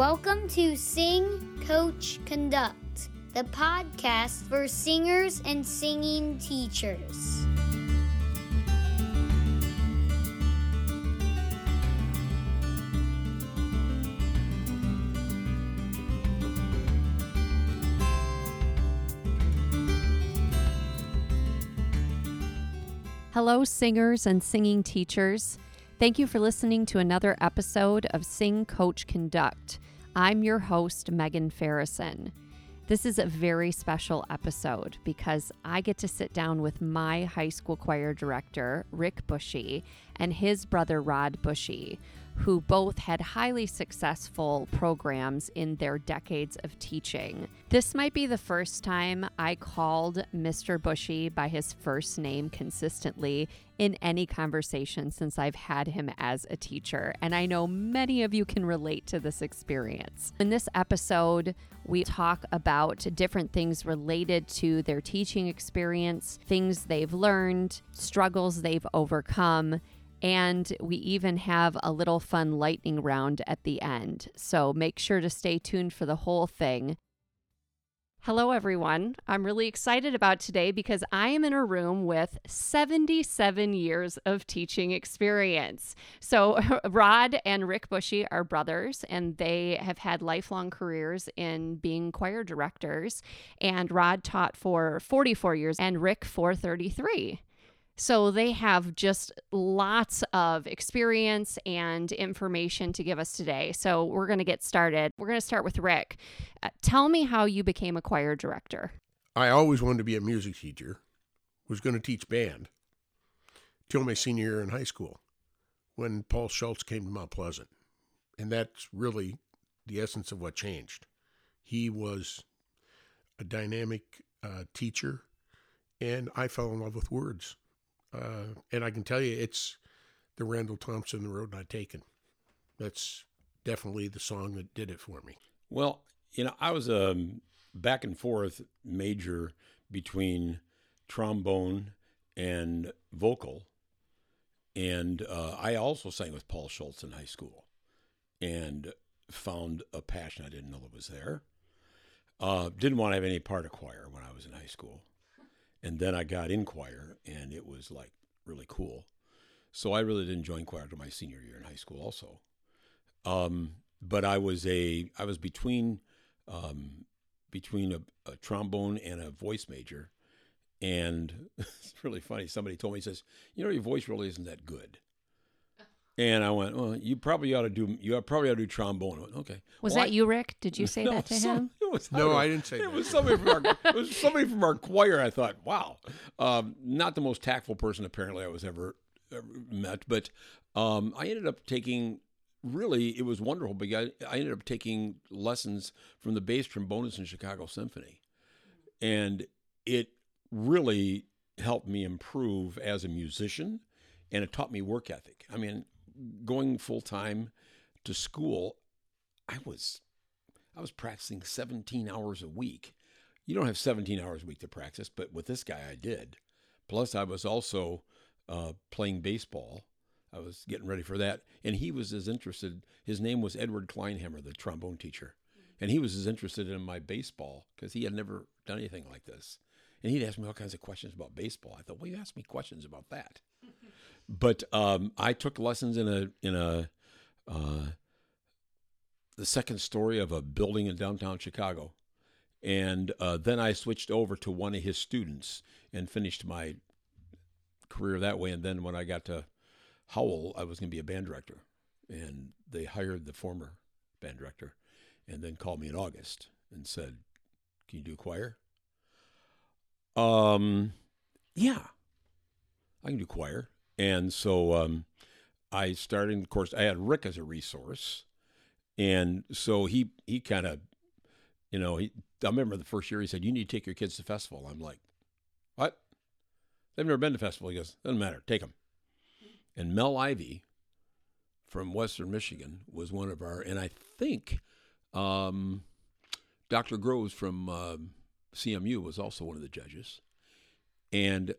Welcome to Sing, Coach, Conduct, the podcast for singers and singing teachers. Hello, singers and singing teachers. Thank you for listening to another episode of Sing, Coach, Conduct. I'm your host, Megan Farrison. This is a very special episode because I get to sit down with my high school choir director, Rick Bushy, and his brother, Rod Bushy, who both had highly successful programs in their decades of teaching. This might be the first time I called Mr. Bushy by his first name consistently in any conversation since I've had him as a teacher, and I know many of you can relate to this experience. In this episode, we talk about different things related to their teaching experience, things they've learned, struggles they've overcome and we even have a little fun lightning round at the end. So make sure to stay tuned for the whole thing. Hello, everyone. I'm really excited about today because I am in a room with 77 years of teaching experience. So, Rod and Rick Bushy are brothers, and they have had lifelong careers in being choir directors. And Rod taught for 44 years, and Rick for 33. So they have just lots of experience and information to give us today. So we're going to get started. We're going to start with Rick. Uh, tell me how you became a choir director. I always wanted to be a music teacher, was going to teach band till my senior year in high school when Paul Schultz came to Mount Pleasant. And that's really the essence of what changed. He was a dynamic uh, teacher, and I fell in love with words. Uh, and I can tell you, it's the Randall Thompson, The Road Not Taken. That's definitely the song that did it for me. Well, you know, I was a back and forth major between trombone and vocal. And uh, I also sang with Paul Schultz in high school and found a passion I didn't know that was there. Uh, didn't want to have any part of choir when I was in high school. And then I got in choir, and it was like really cool. So I really didn't join choir until my senior year in high school, also. Um, but I was a I was between um, between a, a, trombone and a voice major, and it's really funny. Somebody told me, he says, "You know, your voice really isn't that good." And I went, well, you probably ought to do. You probably ought to do trombone. Went, okay. Was well, that I, you, Rick? Did you say no, that to some, him? Was, no, I, I, didn't say it that. Was somebody from our, it was somebody from our choir. I thought, wow, um, not the most tactful person apparently I was ever, ever met, but um, I ended up taking. Really, it was wonderful because I ended up taking lessons from the bass trombonist in Chicago Symphony, and it really helped me improve as a musician, and it taught me work ethic. I mean, going full time to school, I was I was practicing 17 hours a week. You don't have 17 hours a week to practice, but with this guy, I did. Plus, I was also uh, playing baseball. I was getting ready for that, and he was as interested. His name was Edward Kleinhammer, the trombone teacher, and he was as interested in my baseball because he had never done anything like this. And he'd ask me all kinds of questions about baseball. I thought, well, you asked me questions about that. But um, I took lessons in a in a uh, the second story of a building in downtown Chicago, and uh, then I switched over to one of his students and finished my career that way. And then when I got to Howell, I was going to be a band director, and they hired the former band director, and then called me in August and said, "Can you do choir?" Um, yeah, I can do choir. And so um, I started, of course, I had Rick as a resource. And so he, he kind of, you know, he, I remember the first year he said, You need to take your kids to festival. I'm like, What? They've never been to festival. He goes, Doesn't matter, take them. And Mel Ivy from Western Michigan was one of our, and I think um, Dr. Groves from uh, CMU was also one of the judges. And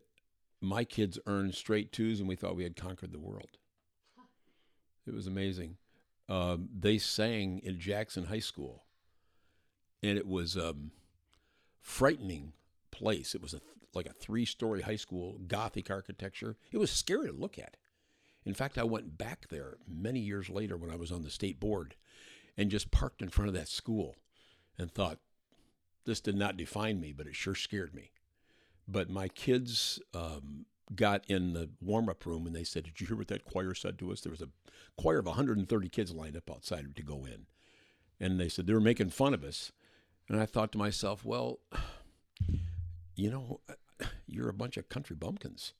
my kids earned straight twos, and we thought we had conquered the world. It was amazing. Um, they sang in Jackson High School, and it was um, frightening place. It was a like a three-story high school, Gothic architecture. It was scary to look at. In fact, I went back there many years later when I was on the state board, and just parked in front of that school, and thought, this did not define me, but it sure scared me. But my kids um, got in the warm up room and they said, Did you hear what that choir said to us? There was a choir of 130 kids lined up outside to go in. And they said they were making fun of us. And I thought to myself, Well, you know, you're a bunch of country bumpkins.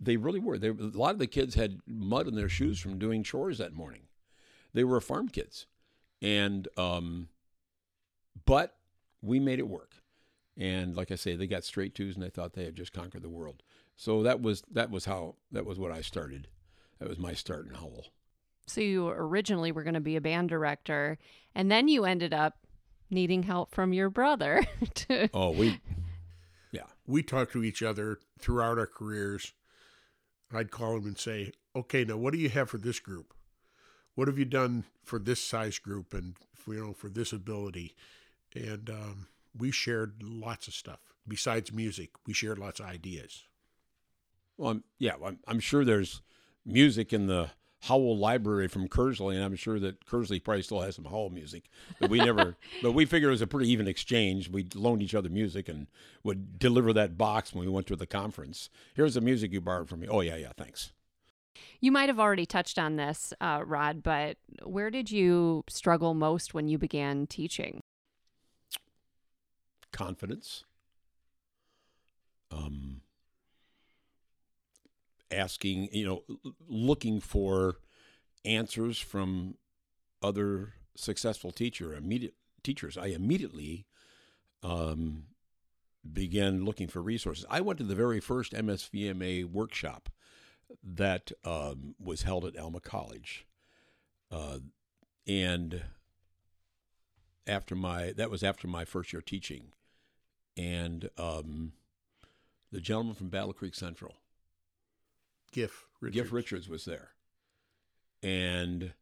They really were. They, a lot of the kids had mud in their shoes from doing chores that morning. They were farm kids. And, um, but we made it work. And like I say, they got straight twos and they thought they had just conquered the world. So that was that was how that was what I started. That was my start in Howell. So you originally were going to be a band director, and then you ended up needing help from your brother. to... Oh, we, yeah, we talked to each other throughout our careers. I'd call him and say, "Okay, now what do you have for this group? What have you done for this size group and you know for this ability?" And um, we shared lots of stuff besides music. We shared lots of ideas. Well, I'm, yeah, I'm, I'm sure there's music in the Howell Library from Kearsley, and I'm sure that Kearsley probably still has some Howell music. But we never, but we figured it was a pretty even exchange. We loaned each other music and would deliver that box when we went to the conference. Here's the music you borrowed from me. Oh yeah, yeah, thanks. You might have already touched on this, uh, Rod, but where did you struggle most when you began teaching? Confidence. Um, asking, you know, looking for answers from other successful teacher immediate teachers. I immediately um, began looking for resources. I went to the very first MSVMA workshop that um, was held at Alma College, uh, and after my that was after my first year teaching, and um, the gentleman from Battle Creek Central Giff Richards. Giff Richards was there, and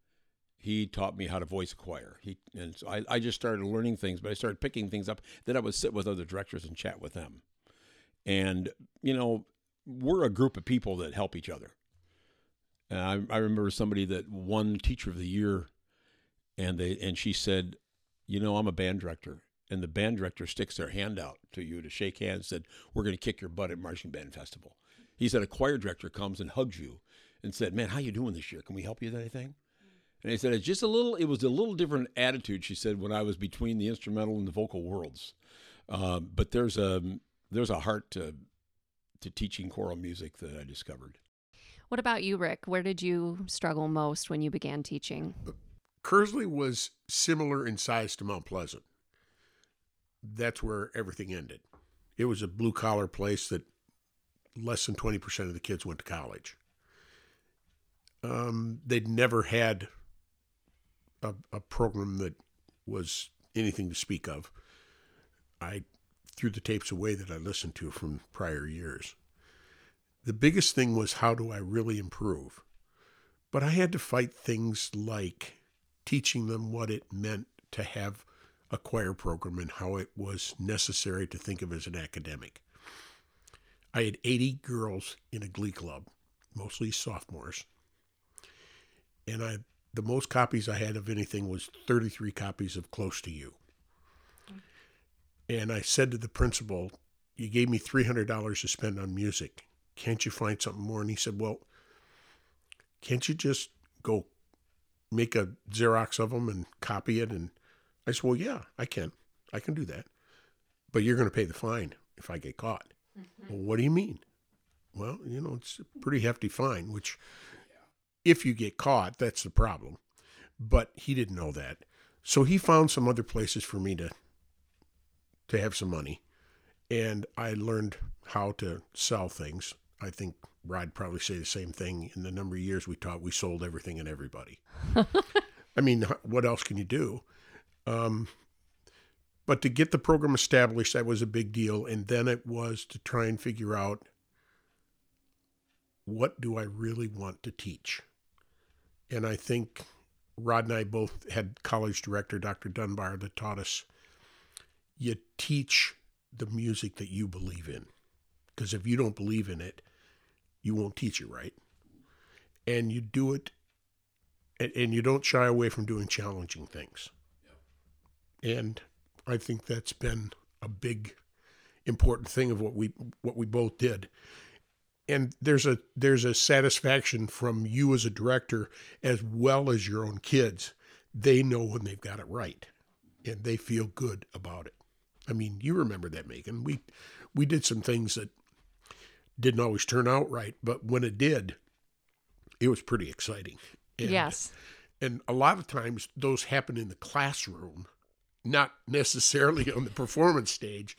he taught me how to voice a choir. He and so I, I just started learning things, but I started picking things up. Then I would sit with other directors and chat with them, and you know we're a group of people that help each other. And I, I remember somebody that won Teacher of the Year, and they and she said, you know, I'm a band director, and the band director sticks their hand out to you to shake hands. Said, we're going to kick your butt at Marching Band Festival. He said a choir director comes and hugs you and said, "Man, how you doing this year? Can we help you with anything?" And he said it's just a little. It was a little different attitude. She said when I was between the instrumental and the vocal worlds, uh, but there's a there's a heart to to teaching choral music that I discovered. What about you, Rick? Where did you struggle most when you began teaching? Kearsley was similar in size to Mount Pleasant. That's where everything ended. It was a blue collar place that less than 20% of the kids went to college. Um, they'd never had a, a program that was anything to speak of. I threw the tapes away that I listened to from prior years. The biggest thing was how do I really improve? But I had to fight things like teaching them what it meant to have a choir program and how it was necessary to think of as an academic. I had 80 girls in a glee club, mostly sophomores. And I the most copies I had of anything was 33 copies of Close to You. And I said to the principal, You gave me $300 to spend on music. Can't you find something more? And he said, Well, can't you just go make a Xerox of them and copy it? And I said, Well, yeah, I can. I can do that. But you're going to pay the fine if I get caught. Mm-hmm. Well, what do you mean? Well, you know, it's a pretty hefty fine, which if you get caught, that's the problem. But he didn't know that. So he found some other places for me to to have some money. And I learned how to sell things. I think Rod probably say the same thing. In the number of years we taught, we sold everything and everybody. I mean, what else can you do? Um, but to get the program established, that was a big deal. And then it was to try and figure out what do I really want to teach? And I think Rod and I both had college director Dr. Dunbar that taught us you teach the music that you believe in. Because if you don't believe in it, you won't teach it right. And you do it, and you don't shy away from doing challenging things. And I think that's been a big, important thing of what we what we both did. And there's a there's a satisfaction from you as a director as well as your own kids. They know when they've got it right, and they feel good about it. I mean, you remember that, Megan. We we did some things that didn't always turn out right, but when it did, it was pretty exciting. And, yes. And a lot of times those happen in the classroom, not necessarily on the performance stage,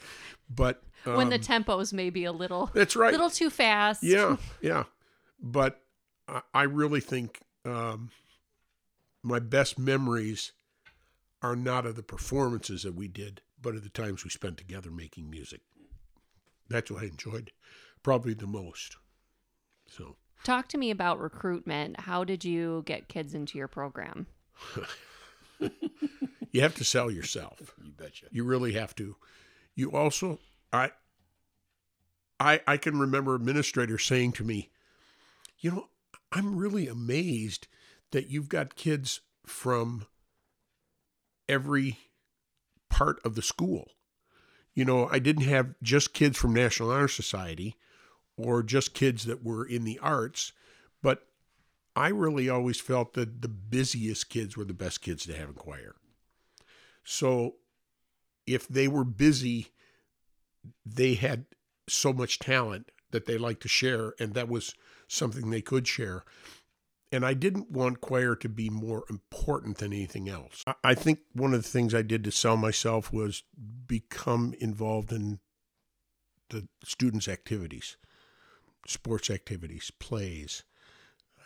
but um, when the um, tempos may be a little that's right, a little too fast. Yeah, yeah. But I, I really think um, my best memories are not of the performances that we did, but of the times we spent together making music. That's what I enjoyed probably the most. So, talk to me about recruitment. How did you get kids into your program? you have to sell yourself. You betcha. You really have to. You also, I, I, I can remember administrators saying to me, you know, I'm really amazed that you've got kids from every part of the school. You know, I didn't have just kids from National Honor Society or just kids that were in the arts, but I really always felt that the busiest kids were the best kids to have in choir. So if they were busy, they had so much talent that they liked to share, and that was something they could share and I didn't want choir to be more important than anything else. I think one of the things I did to sell myself was become involved in the students' activities, sports activities, plays.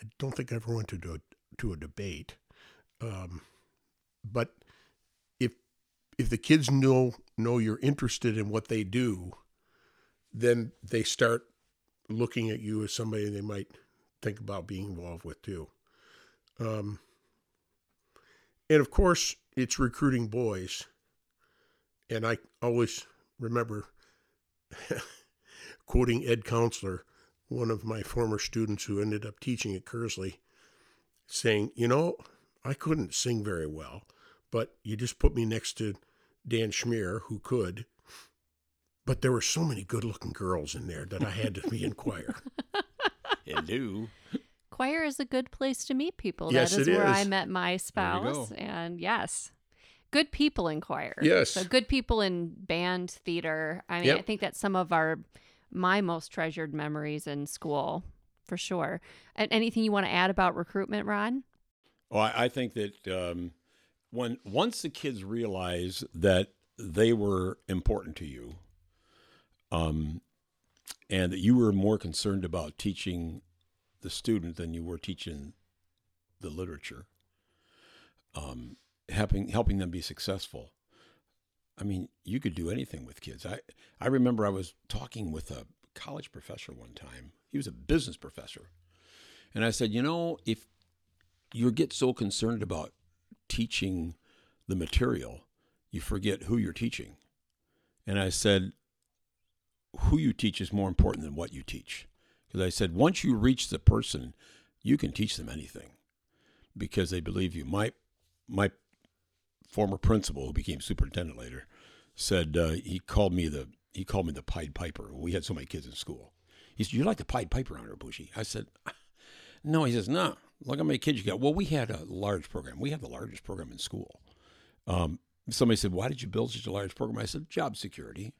I don't think I ever went to a, to a debate, um, but if if the kids know know you're interested in what they do, then they start looking at you as somebody they might think about being involved with too. Um, and of course, it's recruiting boys. And I always remember quoting Ed Counselor, one of my former students who ended up teaching at Kearsley, saying, You know, I couldn't sing very well, but you just put me next to Dan Schmier, who could. But there were so many good looking girls in there that I had to be in choir. and do. Choir is a good place to meet people. Yes, that is it where is. I met my spouse. And yes, good people in choir. Yes. So good people in band, theater. I mean, Yep. I think that some of our my most treasured memories in school, for sure. And anything you want to add about recruitment, Ron? Well, I, I think that um, when once the kids realize that they were important to you, um, and that you were more concerned about teaching the student than you were teaching the literature, um, helping helping them be successful. I mean, you could do anything with kids. I I remember I was talking with a college professor one time. He was a business professor, and I said, you know, if you get so concerned about teaching the material, you forget who you're teaching. And I said, who you teach is more important than what you teach. Because I said, once you reach the person, you can teach them anything because they believe you. My, my former principal, who became superintendent later, said uh, he called me the he called me the Pied Piper. We had so many kids in school. He said, "You're like the Pied Piper on her, Bushy?" I said, "No." He says, "No. Look how many kids you got." Well, we had a large program. We had the largest program in school. Um, somebody said, "Why did you build such a large program?" I said, "Job security."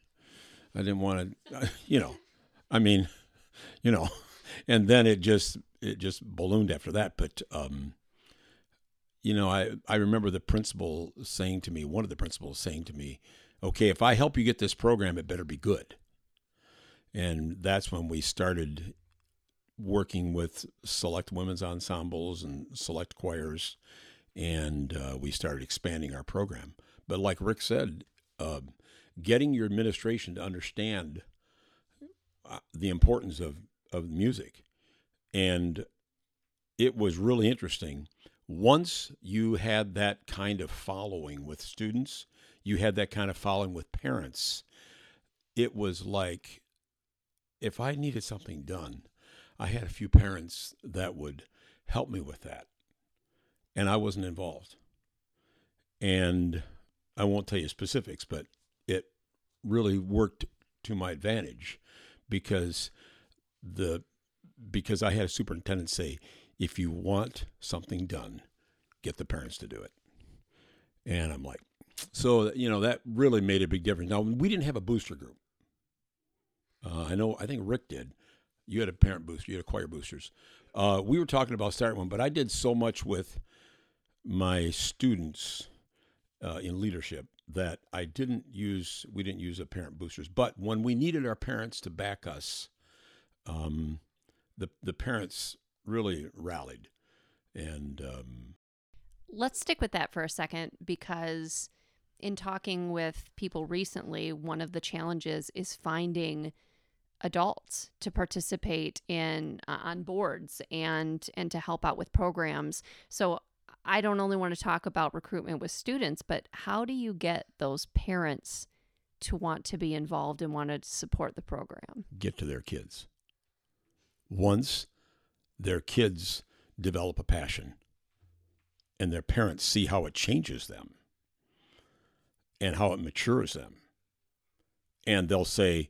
I didn't want to, you know, I mean, you know, and then it just it just ballooned after that. But um, you know, I I remember the principal saying to me, one of the principals saying to me, "Okay, if I help you get this program, it better be good." And that's when we started working with select women's ensembles and select choirs, and uh, we started expanding our program. But like Rick said, uh, getting your administration to understand uh, the importance of, of music. And it was really interesting once you had that kind of following with students, you had that kind of following with parents, it was like if I needed something done, I had a few parents that would help me with that. And I wasn't involved. And I won't tell you specifics, but it really worked to my advantage because the because I had a superintendent say, if you want something done, get the parents to do it. And I'm like, so you know that really made a big difference. Now we didn't have a booster group. Uh, I know. I think Rick did. You had a parent booster. You had a choir boosters. Uh, we were talking about starting one, but I did so much with my students uh, in leadership that I didn't use. We didn't use a parent boosters. But when we needed our parents to back us, um, the the parents really rallied, and um, Let's stick with that for a second because in talking with people recently, one of the challenges is finding adults to participate in uh, on boards and and to help out with programs. So I don't only want to talk about recruitment with students, but how do you get those parents to want to be involved and want to support the program? get to their kids. Once their kids develop a passion and their parents see how it changes them and how it matures them, and they'll say,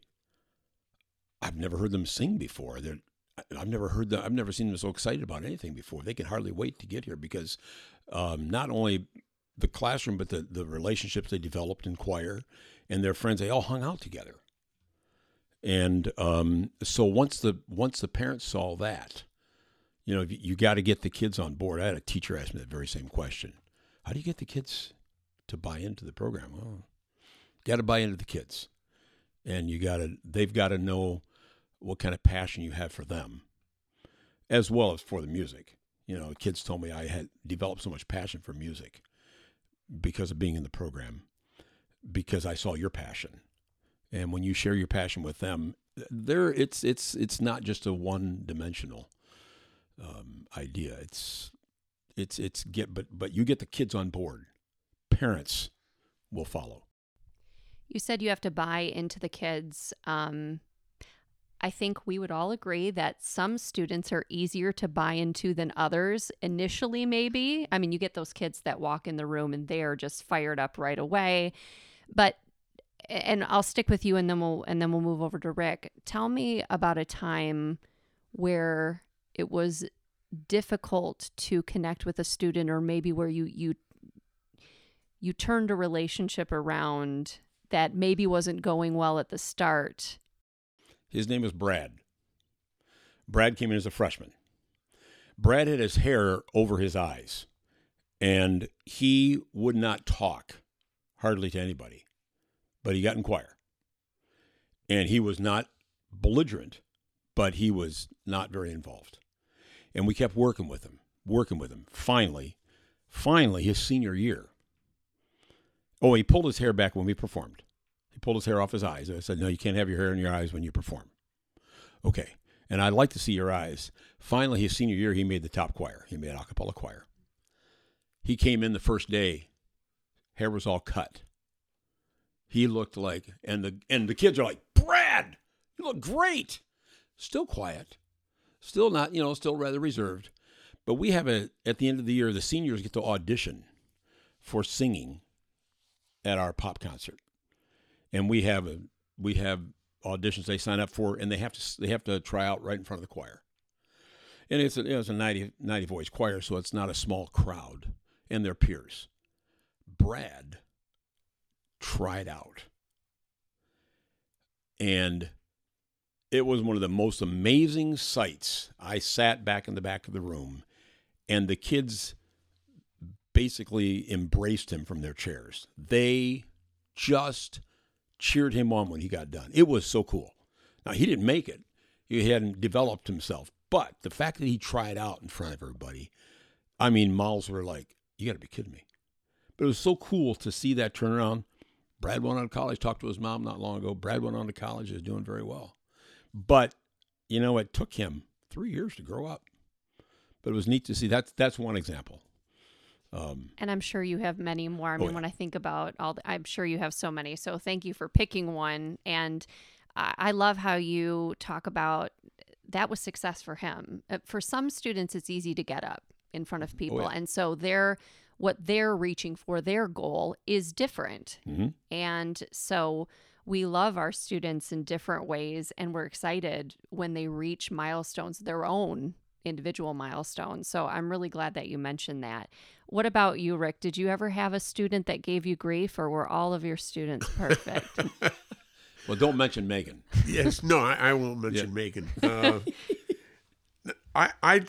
I've never heard them sing before. They're, I've never heard them, I've never seen them so excited about anything before. They can hardly wait to get here because um, not only the classroom, but the, the relationships they developed in choir and their friends, they all hung out together. And um, so once the once the parents saw that, you know, you, got to get the kids on board. I had a teacher ask me that very same question: How do you get the kids to buy into the program? Well, got to buy into the kids, and you got to they've got to know what kind of passion you have for them, as well as for the music. You know, kids told me I had developed so much passion for music because of being in the program, because I saw your passion and when you share your passion with them there it's it's it's not just a one dimensional um, idea it's it's it's get but but you get the kids on board parents will follow You said you have to buy into the kids. Um, I think we would all agree that some students are easier to buy into than others initially, maybe. I mean, you get those kids that walk in the room and they are just fired up right away. But and I'll stick with you and then we'll and then we'll move over to Rick. Tell me about a time where it was difficult to connect with a student or maybe where you you you turned a relationship around that maybe wasn't going well at the start. his name was brad. Brad came in as a freshman. Brad had his hair over his eyes and he would not talk hardly to anybody but he got in choir. And he was not belligerent but he was not very involved and we kept working with him working with him. Finally finally his senior year. Oh he pulled his hair back when we performed. He pulled his hair off his eyes. I said no you can't have your hair in your eyes when you perform. Okay. And i'd like to see your eyes. Finally his senior year he made the top choir. He made a cappella choir. He came in the first day. Hair was all cut. He looked like and the and the kids are like brad you look great. Still quiet still not you know still rather reserved. But we have a at the end of the year the seniors get to audition for singing at our pop concert. And we have a we have auditions they sign up for and they have to they have to try out right in front of the choir. And it's a, it's a 90, 90 voice choir so it's not a small crowd and their peers. Brad tried out. And it was one of the most amazing sights. I sat back in the back of the room and the kids basically embraced him from their chairs. They just cheered him on when he got done. It was so cool. Now he didn't make it. He hadn't developed himself. But the fact that he tried out in front of everybody i mean mouths were like you got to be kidding me. But it was so cool to see that turnaround. Brad went on to college talked to his mom not long ago. Brad went on to college is doing very well but you know it took him three years to grow up but it was neat to see that's that's one example Um, And I'm sure you have many more. I mean, yeah. when I think about all, the, I'm sure you have so many. So thank you for picking one. And I, love how you talk about that was success for him. Uh, For some students, it's easy to get up in front of people, yeah. and so they're what they're reaching for. Their goal is different, mhm. and so we love our students in different ways, and we're excited when they reach milestones, their own individual milestones. So I'm really glad that you mentioned that. What about you, Rick? Did you ever have a student that gave you grief, or were all of your students perfect? Well, don't mention Megan. yes, no, I, I won't mention Megan. Uh, I, I,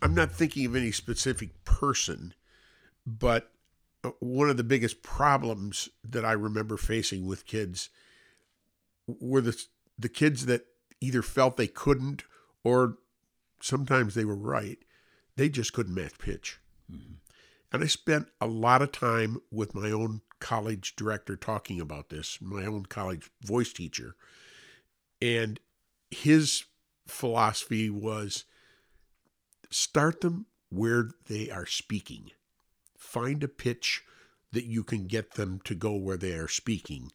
I'm not thinking of any specific person, but uh, one of the biggest problems that I remember facing with kids were the the kids that either felt they couldn't or sometimes they were right. They just couldn't match pitch. Mm-hmm. And I spent a lot of time with my own college director talking about this, my own college voice teacher. And his philosophy was start them where they are speaking. Find a pitch that you can get them to go where they are speaking.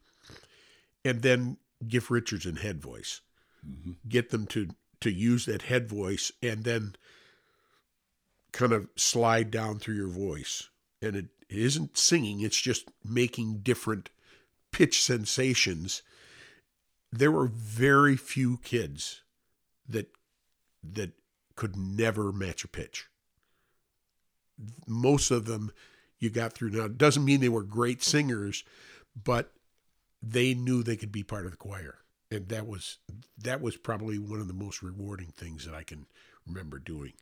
And then give Richardson head voice. Mm-hmm. Get them to to use that head voice and then kind of slide down through your voice. And it, it isn't singing, it's just making different pitch sensations. There were very few kids that that could never match a pitch. Most of them you got through. Now, it doesn't mean they were great singers, but they knew they could be part of the choir. And that was that was probably one of the most rewarding things that I can remember doing.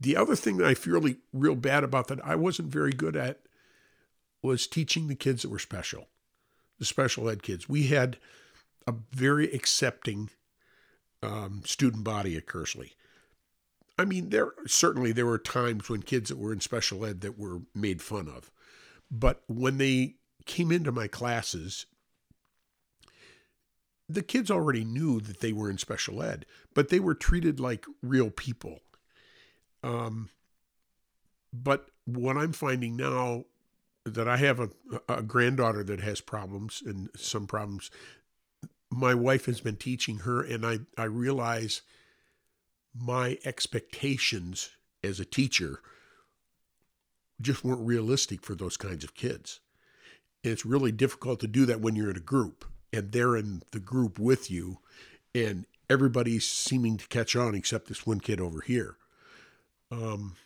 The other thing that I feel really real bad about that I wasn't very good at was teaching the kids that were special, the special ed kids. We had a very accepting um, student body at Kearsley. I mean, there certainly there were times when kids that were in special ed that were made fun of, but when they came into my classes, the kids already knew that they were in special ed, but they were treated like real people. Um, but what I'm finding now that I have a, a granddaughter that has problems and some problems, my wife has been teaching her, and I, I realize my expectations as a teacher just weren't realistic for those kinds of kids. And it's really difficult to do that when you're in a group and they're in the group with you and everybody's seeming to catch on except this one kid over here. Um,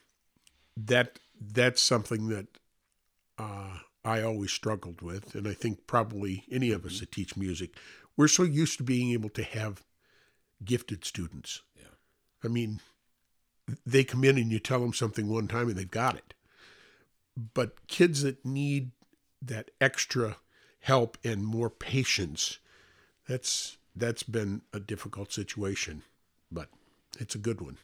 that that's something that uh, I always struggled with, and I think probably any of us that teach music, we're so used to being able to have gifted students. Yeah. I mean, they come in and you tell them something one time and they've got it. But kids that need that extra help and more patience, that's that's been a difficult situation, but it's a good one.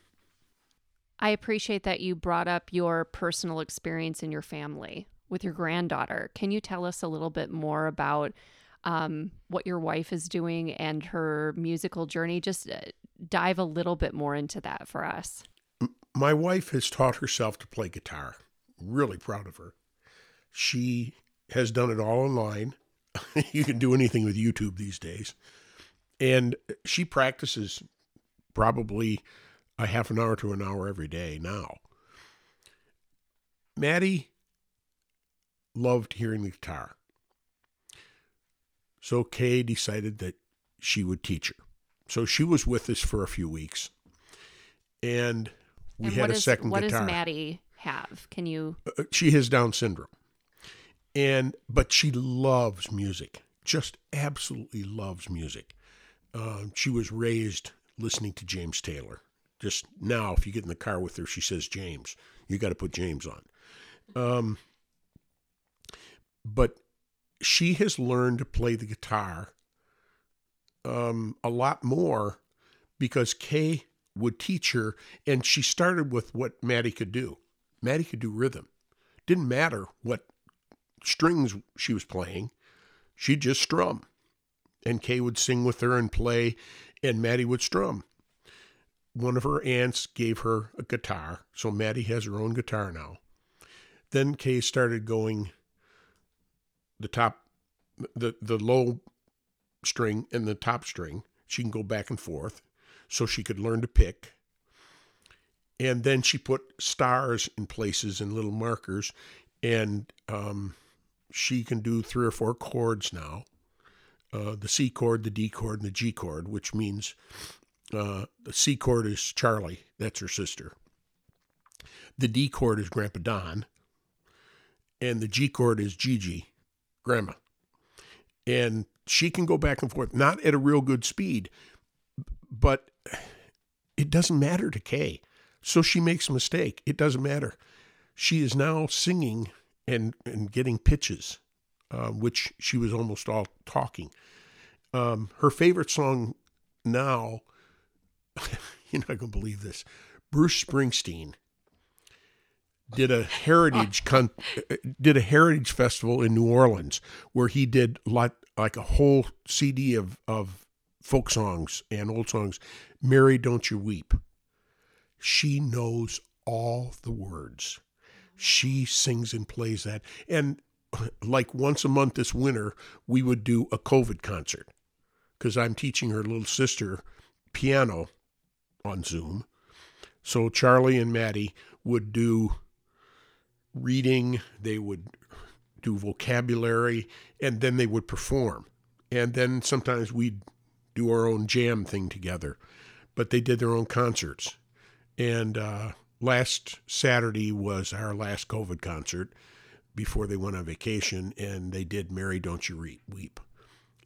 I appreciate that you brought up your personal experience in your family with your granddaughter. Can you tell us a little bit more about um, what your wife is doing and her musical journey? Just uh, dive a little bit more into that for us. My wife has taught herself to play guitar. Really proud of her. She has done it all online. you can do anything with YouTube these days. And she practices probably a half an hour to an hour every day now. Maddie loved hearing the guitar. So Kay decided that she would teach her. So she was with us for a few weeks. And we and had a is- second what guitar. does Maddie have? Can you? Uh, she has Down syndrome, and but she loves music. Just absolutely loves music. Um, she was raised listening to James Taylor. Just now, if you get in the car with her, she says James. You got to put James on. Um, but she has learned to play the guitar um, a lot more because Kay would teach her, and she started with what Maddie could do. Maddie could do rhythm. Didn't matter what strings she was playing, she'd just strum. And Kay would sing with her and play, and Maddie would strum. One of her aunts gave her a guitar, so Maddie has her own guitar now. Then Kay started going the top, the the low string and the top string. She can go back and forth, so she could learn to pick. And then she put stars in places and little markers, and um, she can do three or four chords now. Uh, the C chord, the D chord, and the G chord, which means uh, the C chord is Charlie, that's her sister. The D chord is Grandpa Don, and the G chord is Gigi, Grandma. And she can go back and forth, not at a real good speed, but it doesn't matter to Kay. So she makes a mistake. It doesn't matter. She is now singing and, and getting pitches, uh, which she was almost all talking. Um, her favorite song now, you're not going to believe this, Bruce Springsteen did a heritage con- did a heritage festival in New Orleans where he did like like a whole CD of of folk songs and old songs. Mary, don't you weep. She knows all the words. She sings and plays that. And like once a month this winter, we would do a COVID concert because I'm teaching her little sister piano on Zoom. So Charlie and Maddie would do reading, they would do vocabulary, and then they would perform. And then sometimes we'd do our own jam thing together. But they did their own concerts. And uh, last Saturday was our last COVID concert before they went on vacation, and they did Mary Don't You Weep.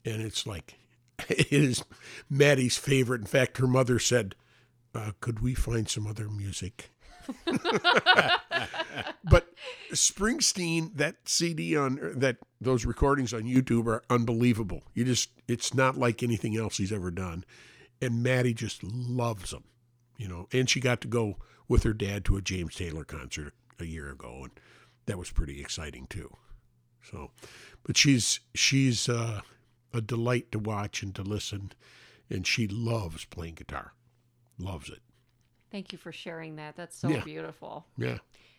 And it's like, it is Maddie's favorite. In fact, her mother said, uh, Could we find some other music? but Springsteen, that CD on that those recordings on YouTube are unbelievable. You just it's not like anything else he's ever done. And Maddie just loves them, you know. And she got to go with her dad to a James Taylor concert a year ago, and that was pretty exciting too. So, but she's she's uh, a delight to watch and to listen, and she loves playing guitar, loves it. Thank you for sharing that. That's so Yeah. beautiful. Yeah.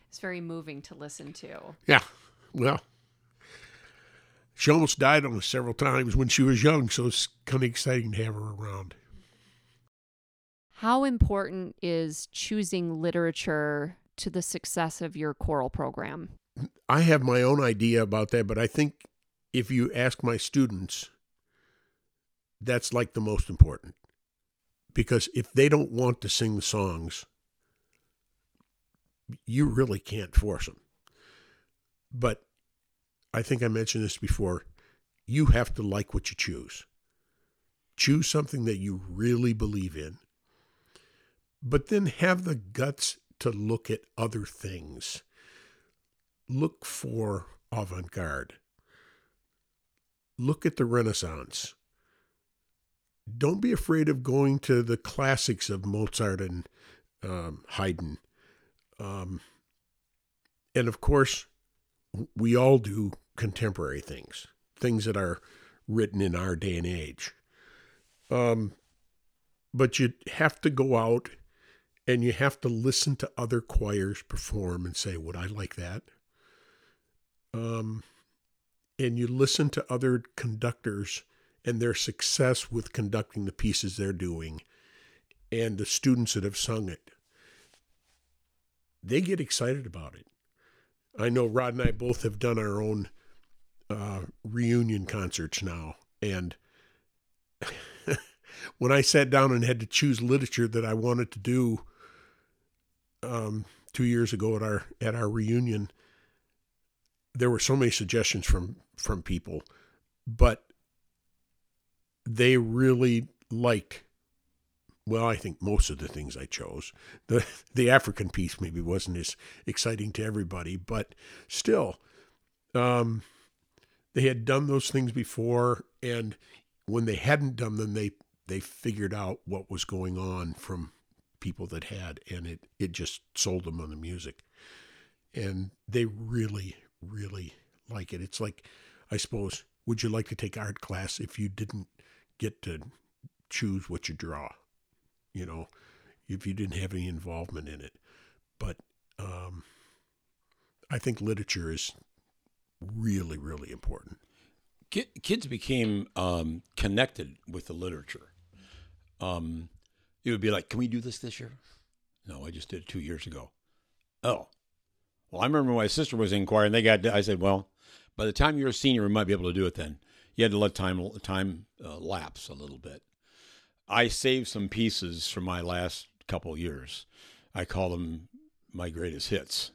It's very moving to listen to. Yeah. Well, she almost died on us several times when she was young, so it's kind of exciting to have her around. How important is choosing literature to the success of your choral program? I have my own idea about that, but I think if you ask my students, that's like the most important. Because if they don't want to sing the songs, you really can't force them. But I think I mentioned this before. You have to like what you choose. Choose something that you really believe in, but then have the guts to look at other things. Look for avant garde. Look at the Renaissance. Don't be afraid of going to the classics of Mozart and um, Haydn. Um, and of course, we all do contemporary things, things that are written in our day and age. Um, but you have to go out and you have to listen to other choirs perform and say, Would I like that? Um, and you listen to other conductors and their success with conducting the pieces they're doing and the students that have sung it. They get excited about it. I know Rod and I both have done our own uh, reunion concerts now. And when I sat down and had to choose literature that I wanted to do um, two years ago at our at our reunion, there were so many suggestions from from people, but they really liked. Well, I think most of the things I chose. the The African piece maybe wasn't as exciting to everybody, but still, um, they had done those things before, and when they hadn't done them, they they figured out what was going on from people that had, and it it just sold them on the music, and they really really like it. It's like, I suppose, would you like to take art class if you didn't get to choose what you draw? You know, if you didn't have any involvement in it, but um, I think literature is really, really important. Kids became um, connected with the literature. Um, it would be like, "Can we do this this year?" No, I just did it two years ago. Oh, well, I remember my sister was inquiring. they got. I said, "Well, by the time you're a senior, we might be able to do it then." You had to let time time uh, lapse a little bit. I saved some pieces from my last couple years. I call them my greatest hits.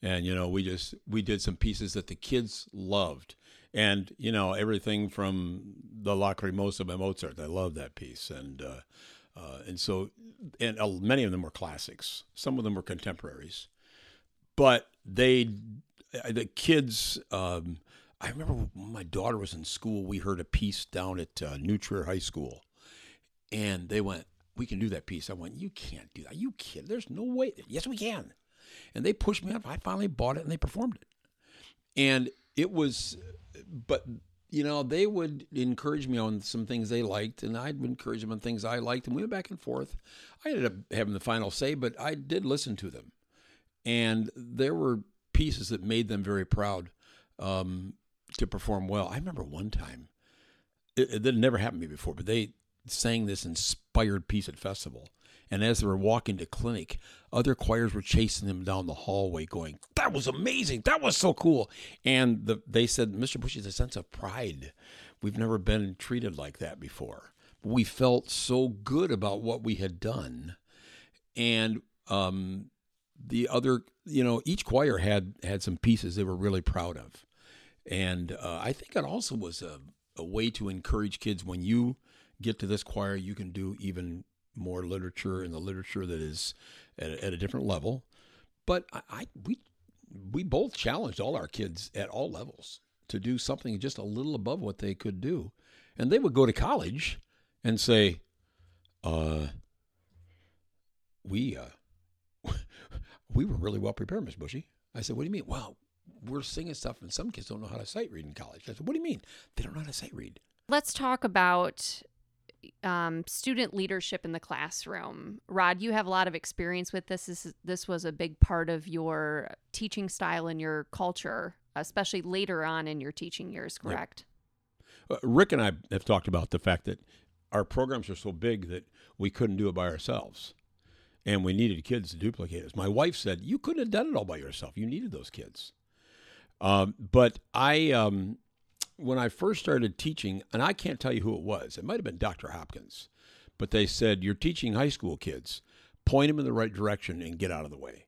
And you know, we just we did some pieces that the kids loved. And you know, everything from the Lacrimosa by Mozart, I love that piece. And uh, uh, and so, and uh, many of them were classics. Some of them were contemporaries, but they, uh, the kids. Um, I remember my daughter was in school, we heard a piece down at uh, New Trier High School, and they went, "We can do that piece." I went, "You can't do that. You kid? There's no way." Yes, we can. And they pushed me up. I finally bought it, and they performed it. And it was, but you know, they would encourage me on some things they liked, and I'd encourage them on things I liked, and we went back and forth. I ended up having the final say, but I did listen to them, and there were pieces that made them very proud um, to perform well. I remember one time, it, it never happened to me before, but they sang this inspired piece at festival, and as they were walking to clinic, other choirs were chasing them down the hallway, going, "That was amazing! That was so cool!" And the, they said, "Mr. Bush is a sense of pride. We've never been treated like that before. We felt so good about what we had done, and um, the other, you know, each choir had had some pieces they were really proud of, and uh, I think it also was a, a way to encourage kids when you get to this choir, you can do even more literature and the literature that is at, at a different level. But I, I, we we both challenged all our kids at all levels to do something just a little above what they could do, and they would go to college and say, uh, "We uh, we were really well prepared, Miss Bushy." I said, "What do you mean?" Well, we're singing stuff, and some kids don't know how to sight read in college. I said, "What do you mean? They don't know how to sight read?" Let's talk about um, student leadership in the classroom. Rod, you have a lot of experience with this. This, is, this was a big part of your teaching style and your culture, especially later on in your teaching years, correct? Yep. Uh, Rick and I have talked about the fact that our programs are so big that we couldn't do it by ourselves. And we needed kids to duplicate us. My wife said, You couldn't have done it all by yourself. You needed those kids. Um, but I, um, when I first started teaching, and I can't tell you who it was, it might have been Dr. Hopkins, but they said, You're teaching high school kids, point them in the right direction and get out of the way.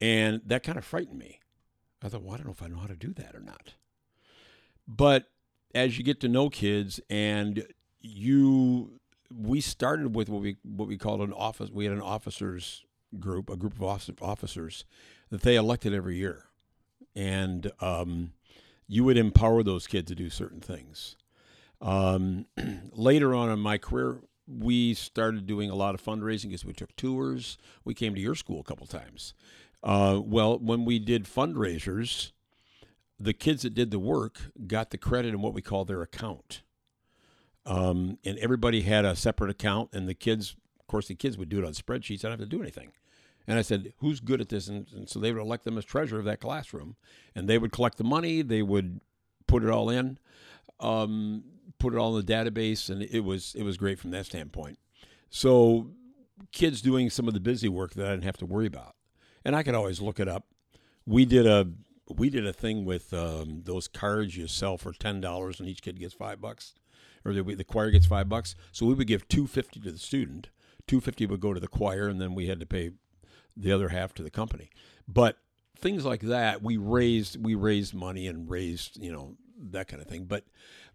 And that kind of frightened me. I thought, well, I don't know if I know how to do that or not. But as you get to know kids and you, we started with what we what we called an office. We had an officers group, a group of officers that they elected every year, and um, you would empower those kids to do certain things. Um, later on in my career, we started doing a lot of fundraising because we took tours. We came to your school a couple times. Uh, well, when we did fundraisers, the kids that did the work got the credit in what we call their account. Um, and everybody had a separate account, and the kids, of course, the kids would do it on spreadsheets. I don't have to do anything. And I said, who's good at this? And, and, so they would elect them as treasurer of that classroom. And they would collect the money, they would put it all in, um, put it all in the database, and it was it was great from that standpoint. So kids doing some of the busy work that I didn't have to worry about. And I could always look it up. We did a we did a thing with um, those cards you sell for ten dollars, and each kid gets five bucks, or the, the choir gets five bucks. So we would give two fifty to the student, two fifty would go to the choir, and then we had to pay the other half to the company. But things like that, we raised we raised money and raised you know that kind of thing. But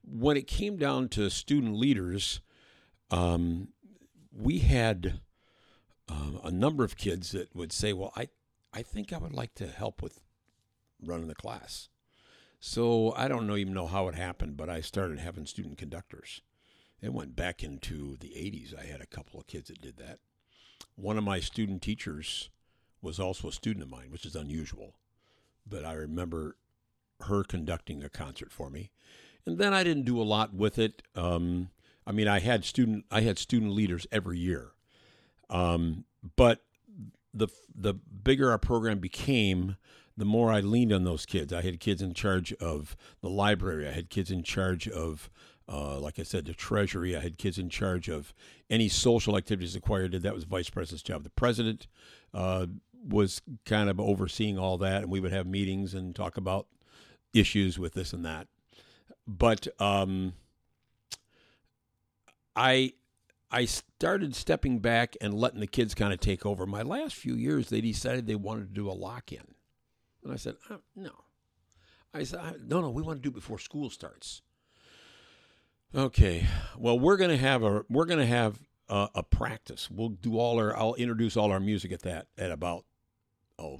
when it came down to student leaders, um, we had uh, a number of kids that would say, "Well, I I think I would like to help with running the class." So I don't know even know how it happened, but I started having student conductors. It went back into the 80s. I had a couple of kids that did that one of my student teachers was also a student of mine, which is unusual. But I remember her conducting a concert for me, and then I didn't do a lot with it. Um, I mean, I had student I had student leaders every year, um, but the the bigger our program became, the more I leaned on those kids. I had kids in charge of the library. I had kids in charge of, uh, like I said, the treasury. I had kids in charge of any social activities the choir did. That was vice president's job. The president uh, was kind of overseeing all that, and we would have meetings and talk about issues with this and that. But um, I I started stepping back and letting the kids kind of take over. My last few years, they decided they wanted to do a lock in. And I said, uh, no. I said, no, no, we want to do it before school starts. Okay, well, we're going to have a we're going to have a, a, practice. We'll do all our. I'll introduce all our music at that at about oh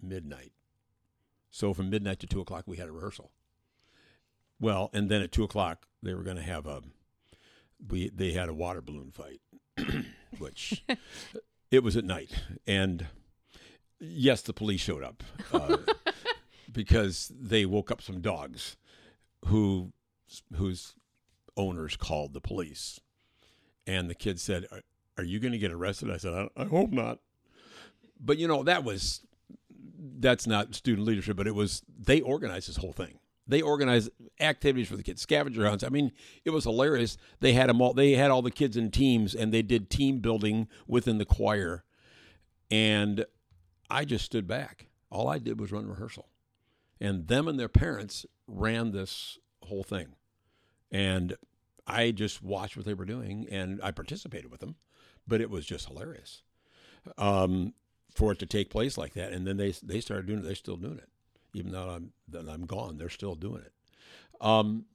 midnight. So from midnight to two o'clock, we had a rehearsal. Well, and then at two o'clock, they were going to have a we they had a water balloon fight, which it was at night, and yes, the police showed up uh, because they woke up some dogs who whose owners called the police, and the kid said, "Are, are you going to get arrested?" I said, I, "I hope not." But you know that was that's not student leadership, but it was they organized this whole thing they organized activities for the kids, scavenger hunts. I mean, it was hilarious. They had them all. They had all the kids in teams, and they did team building within the choir. And I just stood back. All I did was run rehearsal, and them and their parents ran this whole thing, and I just watched what they were doing, and I participated with them. But it was just hilarious um, for it to take place like that. And then they they started doing it. They're still doing it even though I'm that I'm gone. They're still doing it. Um,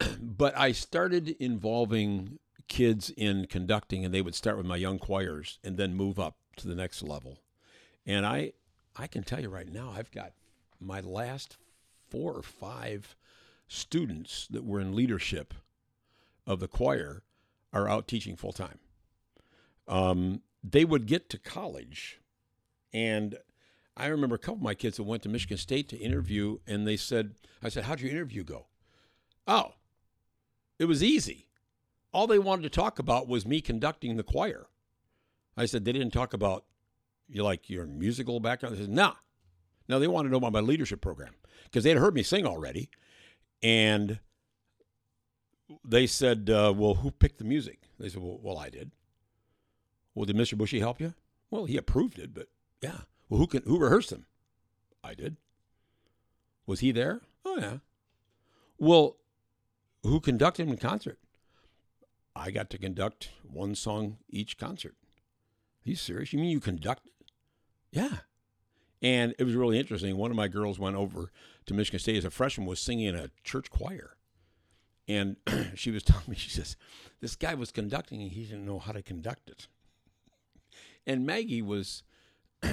but I started involving kids in conducting, and they would start with my young choirs and then move up to the next level. And I, I can tell you right now, I've got my last four or five students that were in leadership of the choir are out teaching full time. Um, they would get to college, and I remember a couple of my kids that went to Michigan State to interview, and they said, I said, How'd your interview go? Oh, it was easy. All they wanted to talk about was me conducting the choir. I said, They didn't talk about you like your musical background. They said, Nah. No, they wanted to know about my leadership program because they had heard me sing already. And they said, uh, Well, who picked the music? They said, Well, well I did. Well, did Mr. Bushy help you? Well, he approved it, but yeah. Well, who can who rehearsed them? I did. Was he there? Oh yeah. Well, who conducted him in concert? I got to conduct one song each concert. Are you serious? You mean you conduct? Yeah. And it was really interesting. One of my girls went over to Michigan State as a freshman, was singing in a church choir. And she was telling me, she says, this guy was conducting and he didn't know how to conduct it. And Maggie was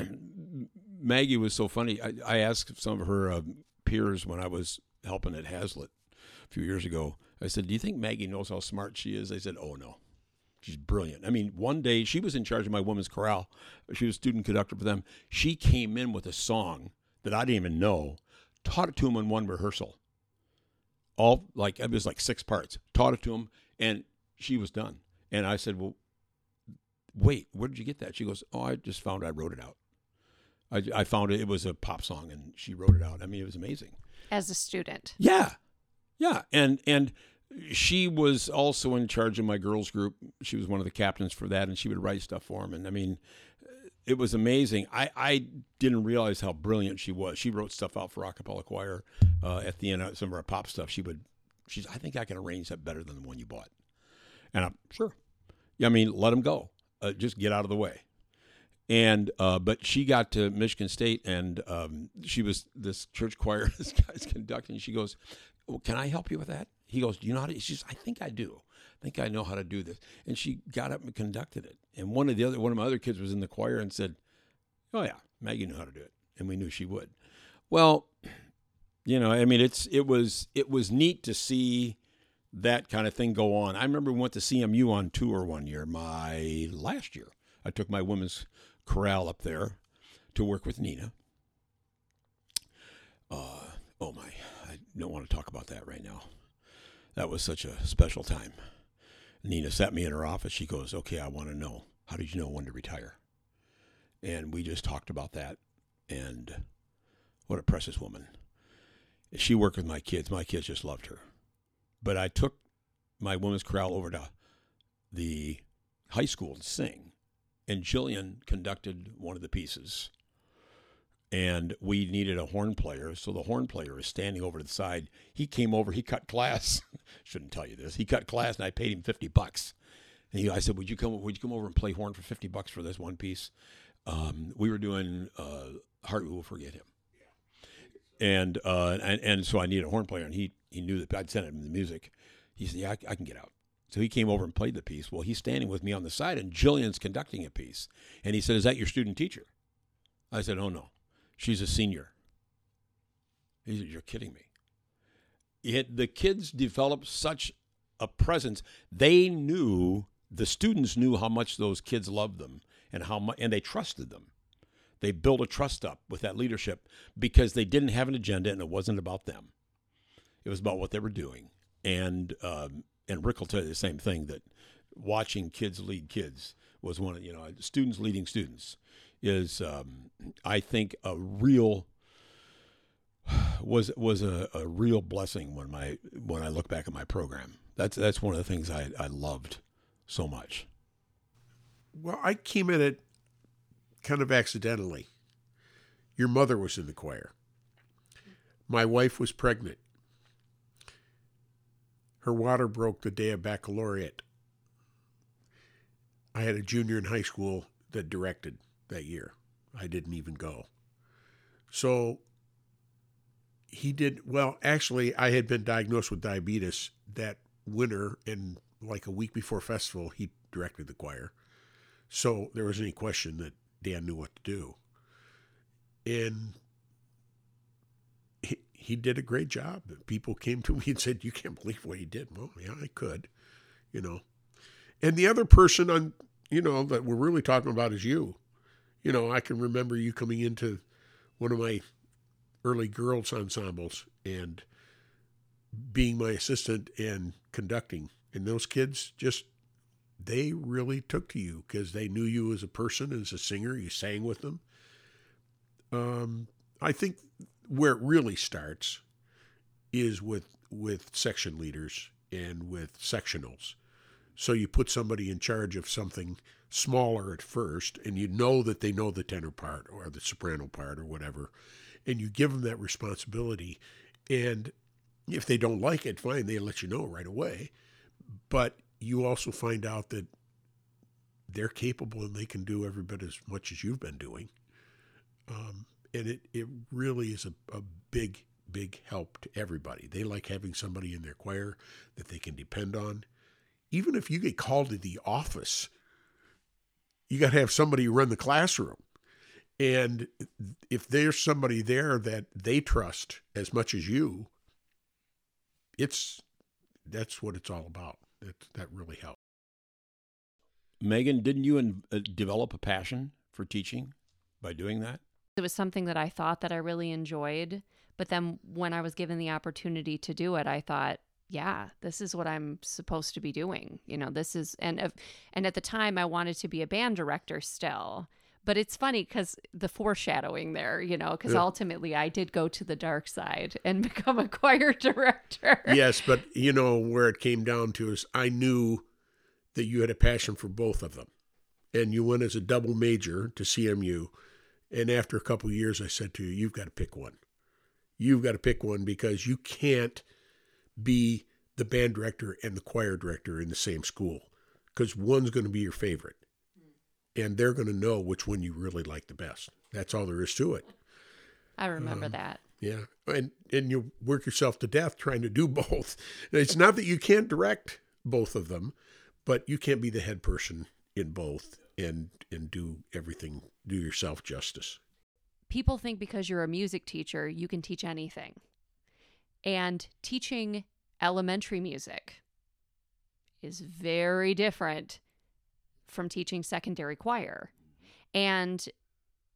Maggie was so funny. I, I asked some of her uh, peers when I was helping at Haslett a few years ago. I said, "Do you think Maggie knows how smart she is?" They said, "Oh no, she's brilliant." I mean, one day she was in charge of my women's chorale. She was student conductor for them. She came in with a song that I didn't even know, taught it to them in one rehearsal. All like it was like six parts. Taught it to them, and she was done. And I said, "Well, wait, where did you get that? She goes, oh, I just found I wrote it out. I, I found it, it was a pop song and she wrote it out. I mean, it was amazing. As a student. Yeah. Yeah. And, and she was also in charge of my girls group. She was one of the captains for that and she would write stuff for them. And I mean, it was amazing. I, I didn't realize how brilliant she was. She wrote stuff out for acapella choir uh, at the end of some of our pop stuff. She would, she's, I think I can arrange that better than the one you bought. And I'm sure. Yeah, I mean, let them go uh, just get out of the way. And uh, but she got to Michigan State, and um, she was this church choir. This guy's conducting. She goes, well, "Can I help you with that?" He goes, "Do you know how to?" She's, "I think I do. I think I know how to do this." And she got up and conducted it. And one of the other one of my other kids was in the choir and said, "Oh yeah, Maggie knew how to do it," and we knew she would. Well, you know, I mean, it's it was it was neat to see that kind of thing go on. I remember we went to CMU on tour one year, my last year. I took my women's chorale up there to work with Nina. Uh, oh my, I don't want to talk about that right now. That was such a special time. Nina sat me in her office. She goes, Okay, I want to know. How did you know when to retire? and we just talked about that. And what a precious woman. She worked with my kids. My kids just loved her. But I took my women's chorale over to the high school to sing, and Jillian conducted one of the pieces. And we needed a horn player, so the horn player is standing over to the side. He came over, he cut class. Shouldn't tell you this. He cut class, and I paid him fifty bucks. And he, I said, "Would you come? Would you come over and play horn for fifty bucks for this one piece?" Um, we were doing uh, "Heart We Will Forget Him," and, uh, and and so I needed a horn player, and he he knew that I'd sent him the music. He said, "Yeah, I, I can get out." So he came over and played the piece. Well, he's standing with me on the side, and Jillian's conducting a piece. And he said, "Is that your student teacher?" I said, "Oh no, she's a senior." "You're kidding me." It, the kids developed such a presence. They knew the students knew how much those kids loved them and how much, and they trusted them. They built a trust up with that leadership because they didn't have an agenda and it wasn't about them. It was about what they were doing. And um, and Rick will tell you the same thing that watching kids lead kids was one of you know students leading students is um, I think a real was was a, a real blessing when my when I look back at my program. That's that's one of the things I, I loved so much. Well, I came in it kind of accidentally. Your mother was in the choir. My wife was pregnant. Her water broke the day of baccalaureate. I had a junior in high school that directed that year. I didn't even go. So he did well. Actually, I had been diagnosed with diabetes that winter, and like a week before festival, he directed the choir. So there wasn't any question that Dan knew what to do. And he, he did a great job. People came to me and said, You can't believe what he did. Well, yeah, I could, you know. And the other person on, you know, that we're really talking about is you. You know, I can remember you coming into one of my early girls' ensembles and being my assistant and conducting. And those kids just they really took to you because they knew you as a person, as a singer. You sang with them. Um, I think where it really starts is with with section leaders and with sectionals. So you put somebody in charge of something smaller at first, and you know that they know the tenor part or the soprano part or whatever, and you give them that responsibility. And if they don't like it, fine, they let you know right away. But you also find out that they're capable and they can do every bit as much as you've been doing. Um, and it, it really is a, a big, big help to everybody. They like having somebody in their choir that they can depend on. Even if you get called to the office, you got to have somebody run the classroom. And if there's somebody there that they trust as much as you, it's that's what it's all about. That that really helps. Megan, didn't you in, uh, develop a passion for teaching by doing that? It was something that I thought that I really enjoyed, but then when I was given the opportunity to do it, I thought, yeah, this is what I'm supposed to be doing. You know, this is and and at the time I wanted to be a band director still. But it's funny because the foreshadowing there, you know, because Yeah. ultimately I did go to the dark side and become a choir director. yes, but you know where it came down to is I knew that you had a passion for both of them, and you went as a double major to CMU. And after a couple of years, I said to you, "You've got to pick one. You've got to pick one because you can't be the band director and the choir director in the same school because one's going to be your favorite, hmm. and they're going to know which one you really like the best. That's all there is to it." I remember um, that. Yeah, and and you work yourself to death trying to do both. It's not that you can't direct both of them, but you can't be the head person in both and and do everything, do yourself justice. people think because you're a music teacher, you can teach anything. And teaching elementary music is very different from teaching secondary choir. And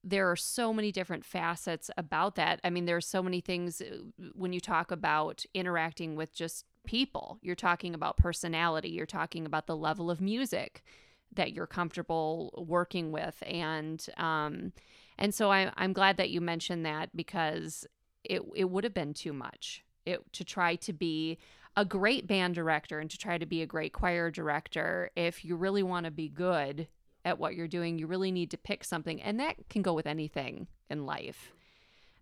there are so many different facets about that. I mean, there are so many things uh, when you talk about interacting with just people. You're talking about personality, you're talking about the level of music that you're comfortable working with and um and so I, i'm glad that you mentioned that because it, it would have been too much it, to try to be a great band director and to try to be a great choir director. If you really want to be good at what you're doing you really need to pick something and that can go with anything in life.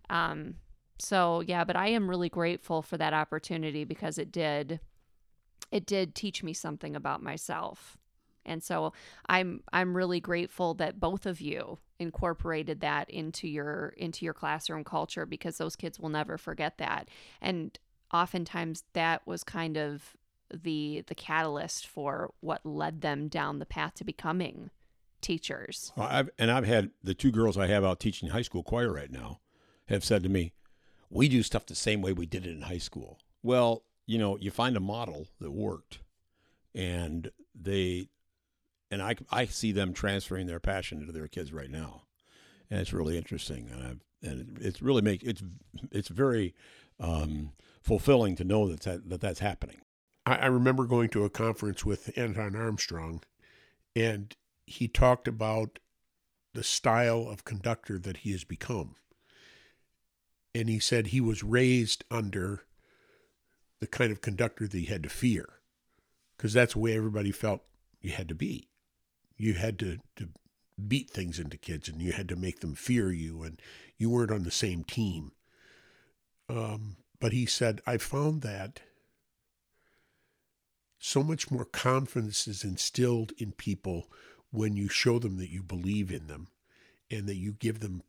Um so yeah but i am really grateful for that opportunity because it did it did teach me something about myself and so i'm i'm really grateful that both of you incorporated that into your into your classroom culture because those kids will never forget that and oftentimes that was kind of the the catalyst for what led them down the path to becoming teachers Well, I've, and I've had the two girls I have out teaching high school choir right now have said to me, "We do stuff the same way we did it in high school." Well, you know, you find a model that worked, and they, and I, I see them transferring their passion into their kids right now, and it's really interesting, and I've, and it's really make it's it's very um, fulfilling to know that, that that that's happening. I, I remember going to a conference with Anton Armstrong, and he talked about the style of conductor that he has become. And he said he was raised under the kind of conductor that he had to fear, because that's the way everybody felt you had to be. You had to, to beat things into kids, and you had to make them fear you, and you weren't on the same team. Um, but he said, I found that so much more confidence is instilled in people when you show them that you believe in them and that you give them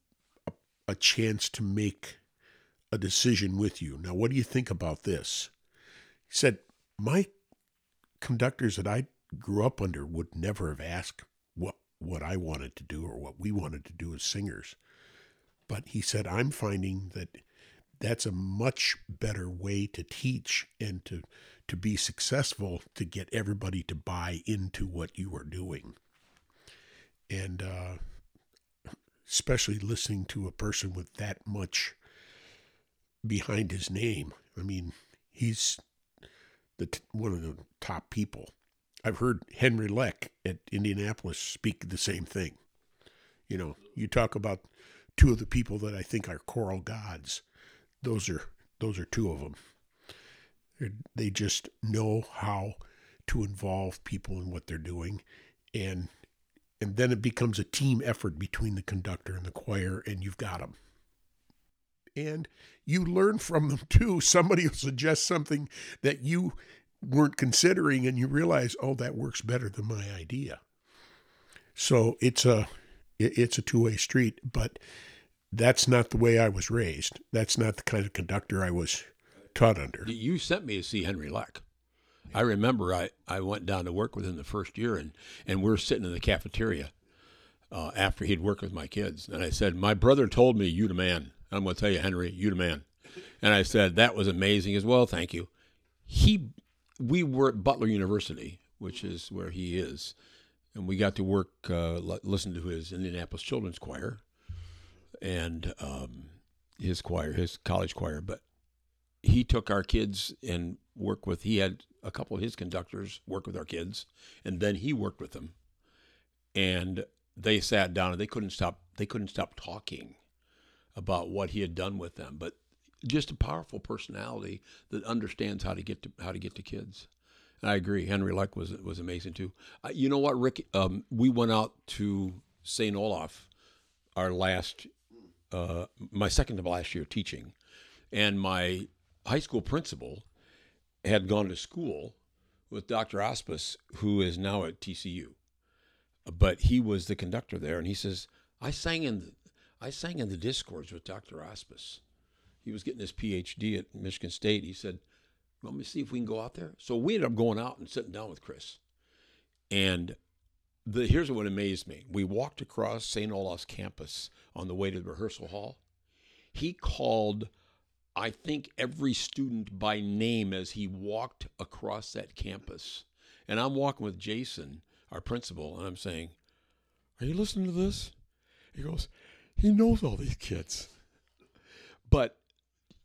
a, a chance to make a decision with you. Now, what do you think about this? He said, My conductors that I grew up under would never have asked what, what I wanted to do or what we wanted to do as singers. But he said, I'm finding that that's a much better way to teach and to to be successful to get everybody to buy into what you are doing and uh, especially listening to a person with that much behind his name i mean he's the one of the top people i've heard henry leck at indianapolis speak the same thing you know you talk about two of the people that i think are choral gods those are those are two of them. They're, just know how to involve people in what they're doing, and and then it becomes a team effort between the conductor and the choir, and you've got them. And you learn from them too. Somebody will suggest something that you weren't considering, and you realize, oh, that works better than my idea. So it's a it's a two way street, but that's not the way I was raised. That's not the kind of conductor I was taught under. You sent me to see Henry Leck I remember I, I went down to work with him the first year, and, and we're sitting in the cafeteria uh, after he'd worked with my kids. And I said, My brother told me, you the man. I'm going to tell you, Henry, you the man. And I said, That was amazing as well. Thank you. He, we were at Butler University, which is where he is. And we got to work, uh, listen to his Indianapolis Children's Choir and um, his choir, his college choir. But he took our kids and worked with. He had a couple of his conductors work with our kids, and then he worked with them, and they sat down and they couldn't stop. They couldn't stop talking about what he had done with them. But just a powerful personality that understands how to get to how to get to kids. And I agree. Henry Leck was was amazing too. Uh, you know what, Rick? Um, we went out to St. Olaf our last uh, my second to last year teaching, and my high school principal had gone to school with Dr. Aspaas, who is now at TCU, but he was the conductor there, and he says I sang in the, I sang in the discords with Dr. Aspaas. He was getting his PhD at Michigan State. He said, "Let me see if we can go out there." So we ended up going out and sitting down with Chris, and the, here's what amazed me. We walked across St. Olaf's campus on the way to the rehearsal hall. He called, I think, every student by name as he walked across that campus. And I'm walking with Jason, our principal, and I'm saying, Are you listening to this? He goes, He knows all these kids. But,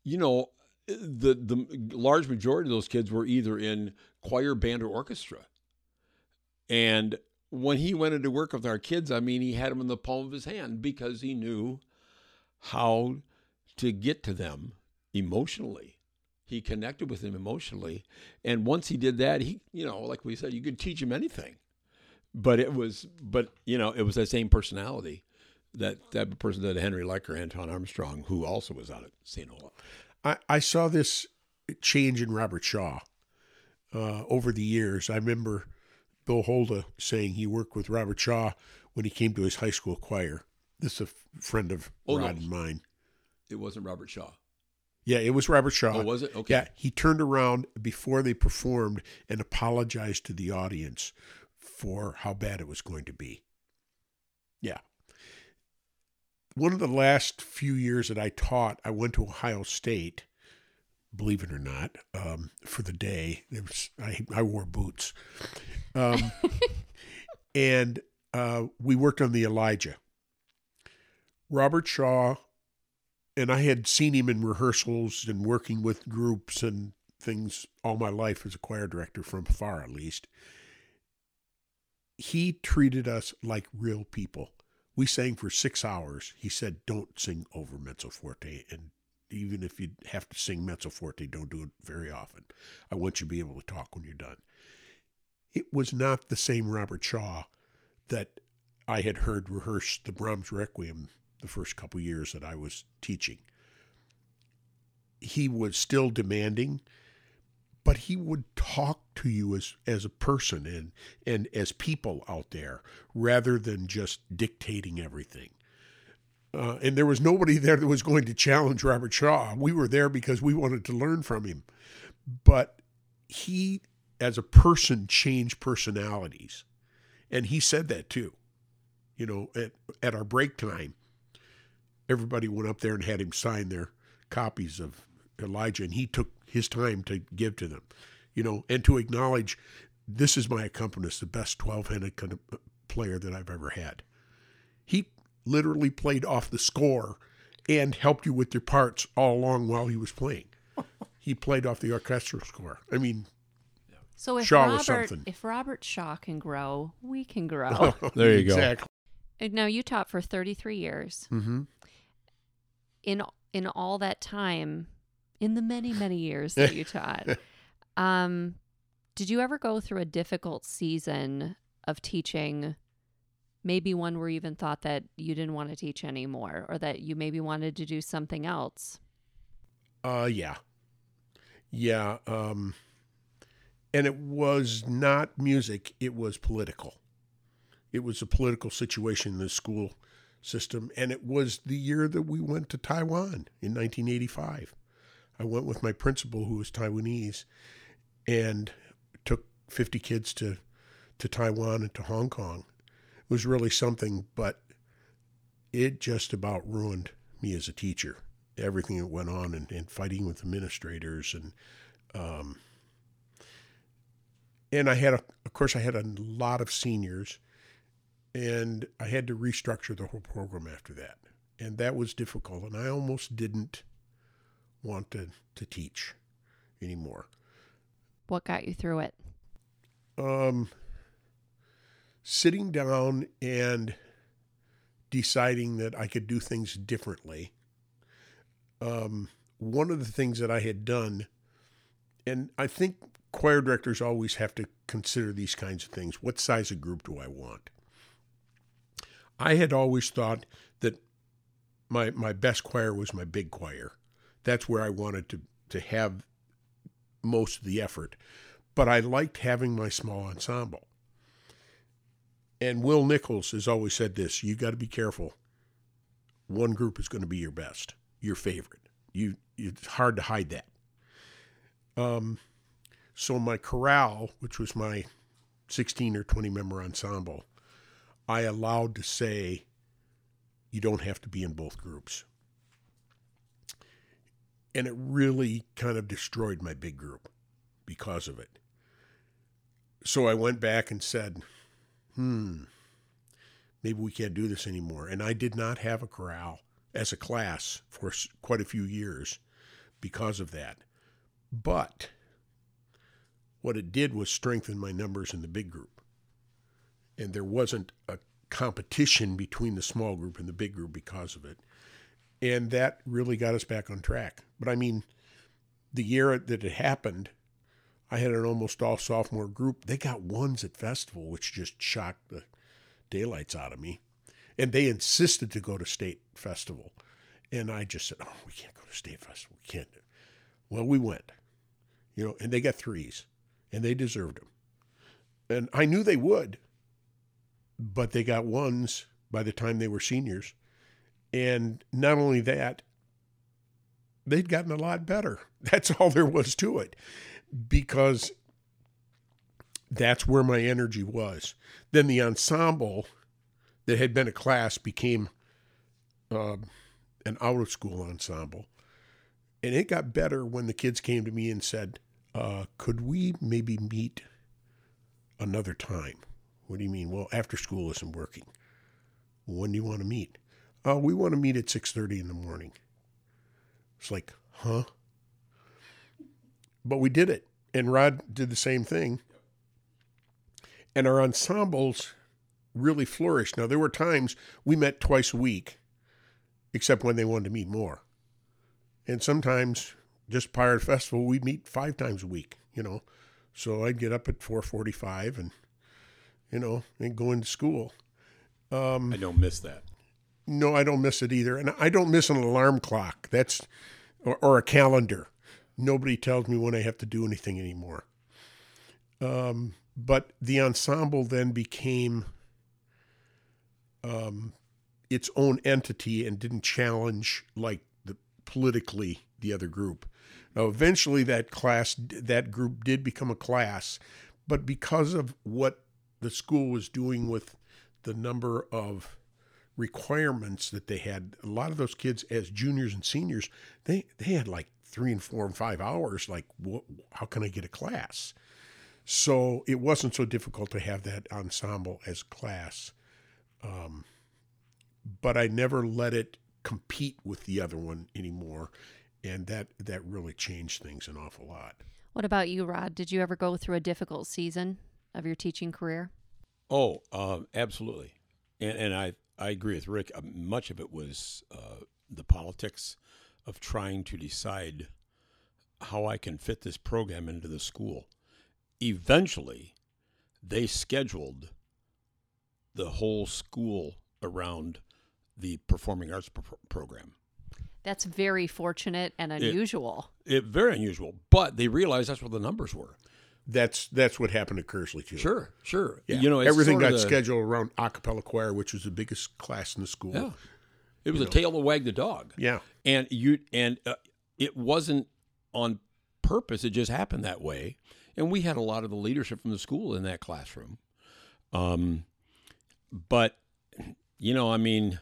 you know, the, the large majority of those kids were either in choir, band, or orchestra. And when he went into work with our kids, I mean, he had them in the palm of his hand because he knew how to get to them emotionally. He connected with them emotionally. And once he did that, he, you know, like we said, you could teach him anything. But it was, but, you know, it was that same personality that type of person that Henry Lecker, Anton Armstrong, who also was out at St. Olaf. I, I saw this change in Robert Shaw uh, over the years. I remember Bill Holda saying he worked with Robert Shaw when he came to his high school choir. This is a f- friend of Oh, no. And mine. It wasn't Robert Shaw. Yeah, it was Robert Shaw. Oh, was it? Okay. Yeah, he turned around before they performed and apologized to the audience for how bad it was going to be. Yeah. One of the last few years that I taught, I went to Ohio State, believe it or not, um, for the day. Was I, I wore boots. Um, and uh, we worked on the Elijah. Robert Shaw and I had seen him in rehearsals and working with groups and things all my life as a choir director, from afar at least. He treated us like real people. We sang for six hours. He said, Don't sing over mezzo forte. And even if you have to sing mezzo forte, don't do it very often. I want you to be able to talk when you're done. It was not the same Robert Shaw that I had heard rehearse the Brahms Requiem the first couple years that I was teaching. He was still demanding, but he would talk to you as as a person and and as people out there rather than just dictating everything. Uh, and there was nobody there that was going to challenge Robert Shaw. We were there because we wanted to learn from him. But he, as a person, changed personalities. And he said that too. You know, at, at our break time, everybody went up there and had him sign their copies of Elijah, and he took his time to give to them, you know, and to acknowledge this is my accompanist, the best 12 handed kind of uh, player that I've ever had. He literally played off the score and helped you with your parts all along while he was playing. he played off the orchestral score. I mean, So if Shaw was Robert, something. if Robert Shaw can grow, we can grow. There you go. exactly. And now you taught for 33 years. Mm-hmm. In in all that time, in the many many years that you taught, um, did you ever go through a difficult season of teaching? Maybe one where you even thought that you didn't want to teach anymore, or that you maybe wanted to do something else. Uh, yeah, yeah. Um, and it was not music; it was political. It was a political situation in the school system, and it was the year that we went to Taiwan in 1985. I went with my principal, who was Taiwanese, and took 50 kids to to Taiwan and to Hong Kong. It was really something, but it just about ruined me as a teacher everything that went on and, and fighting with administrators and um, and I had a, of course I had a lot of seniors and I had to restructure the whole program after that and that was difficult and I almost didn't want to, to teach anymore What got you through it? um, sitting down and deciding that I could do things differently. Um, one of the things that I had done, and I think choir directors always have to consider these kinds of things. What size of group do I want? I had always thought that my my best choir was my big choir. That's where I wanted to to have most of the effort. But I liked having my small ensemble. And Will Nichols has always said this you got to be careful. One group is going to be your best, your favorite. You, it's hard to hide that. Um, so my chorale, which was my 16 or 20 member ensemble, I allowed to say, you don't have to be in both groups. And it really kind of destroyed my big group because of it. So I went back and said, hmm, maybe we can't do this anymore. And I did not have a chorale as a class for quite a few years because of that. But what it did was strengthen my numbers in the big group. and there wasn't a competition between the small group and the big group because of it. And that really got us back on track. But I mean, the year that it happened, I had an almost all sophomore group. They got ones at festival, which just shocked the daylights out of me. And they insisted to go to state festival. And I just said, Oh, we can't go to state festival. We can't. Well, we went, you know, and they got threes and they deserved them. And I knew they would, but they got ones by the time they were seniors. And not only that, they'd gotten a lot better. That's all there was to it because that's where my energy was. Then the ensemble that had been a class became uh, an out of school ensemble. And it got better when the kids came to me and said, uh, Could we maybe meet another time? What do you mean? Well, after school isn't working. When do you want to meet? Uh, we want to meet at 6.30 in the morning. It's like, huh? But we did it. And Rod did the same thing. And our ensembles really flourished. Now, there were times we met twice a week, except when they wanted to meet more. And sometimes, just prior to festival, we'd meet five times a week, you know. So I'd get up at 445 and, you know, and go into school. I don't miss that. No, I don't miss it either. And I don't miss an alarm clock. That's or, or a calendar. Nobody tells me when I have to do anything anymore. Um, but the ensemble then became um, its own entity and didn't challenge like the politically the other group. Now, eventually, that class, that group did become a class, but because of what the school was doing with the number of requirements that they had, a lot of those kids as juniors and seniors, they they had like three and four and five hours. Like, what, how can I get a class? So it wasn't so difficult to have that ensemble as class. Um, but I never let it compete with the other one anymore, and that that really changed things an awful lot. What about you, Rod? Did you ever go through a difficult season of your teaching career? Oh, uh, absolutely, and and I I agree with Rick. Uh, much of it was uh, the politics of trying to decide how I can fit this program into the school. Eventually, they scheduled the whole school around the performing arts pro- program. That's very fortunate and unusual. It very unusual, but they realized that's what the numbers were. That's that's what happened at Kearsley too. Sure, sure. Yeah. You know, it's everything got the- scheduled around a cappella choir, which was the biggest class in the school. Yeah, it was a tail that wagged the dog. Yeah. and you and uh, it wasn't on purpose. It just happened that way. And we had a lot of the leadership from the school in that classroom. Um, but you know, I mean,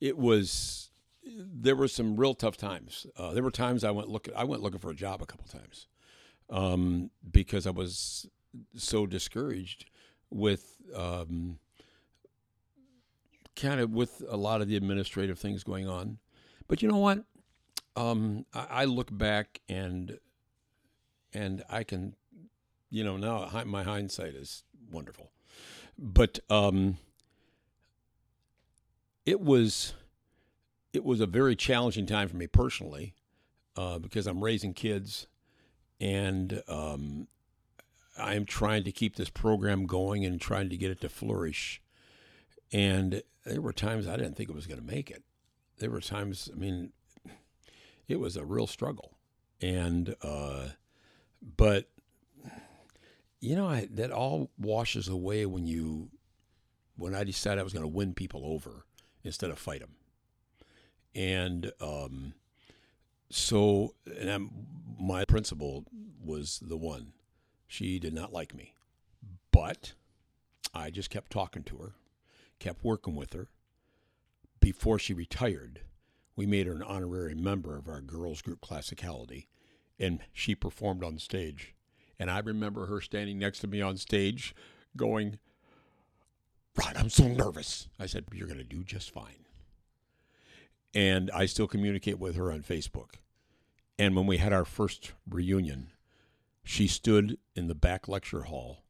it was there were some real tough times. Uh, there were times I went look I went looking for a job a couple times um, because I was so discouraged with um, kind of with a lot of the administrative things going on. But you know what? Um, I, I look back and and I can, you know, now my hindsight is wonderful. But um, it was it was a very challenging time for me personally uh, because I'm raising kids and um, I'm trying to keep this program going and trying to get it to flourish. And there were times I didn't think it was going to make it. There were times, I mean, it was a real struggle. And, uh, but, you know, I, that all washes away when you, when I decided I was going to win people over instead of fight them. And, um, so, and I'm, my principal was the one. She did not like me, but I just kept talking to her, kept working with her. Before she retired, we made her an honorary member of our girls group classicality, and she performed on stage. And I remember her standing next to me on stage going, Rod, I'm so nervous. I said, You're going to do just fine. And I still communicate with her on Facebook. And when we had our first reunion, she stood in the back lecture hall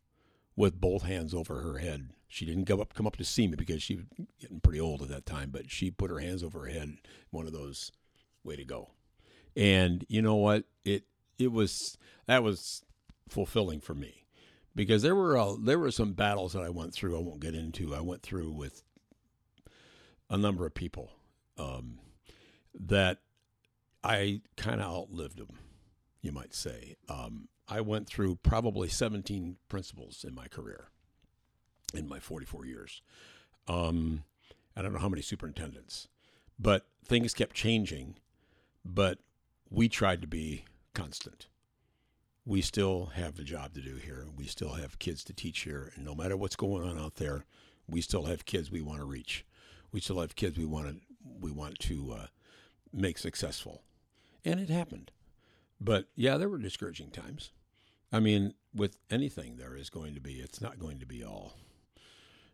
with both hands over her head. She didn't come up come up to see me because she was getting pretty old at that time, but she put her hands over her head. One of those, way to go. And you know what? It it was that was fulfilling for me because there were uh, there were some battles that I went through. I won't get into. I went through with a number of people um, that I kind of outlived them, you might say. Um, I went through probably 17 principals in my career in my 44 years. Um, I don't know how many superintendents, but things kept changing. But we tried to be constant. We still have a job to do here. We still have kids to teach here. And no matter what's going on out there, we still have kids we want to reach. We still have kids we want to we want to uh, make successful. And it happened. But yeah, there were discouraging times. I mean, with anything, there is going to be, it's not going to be all,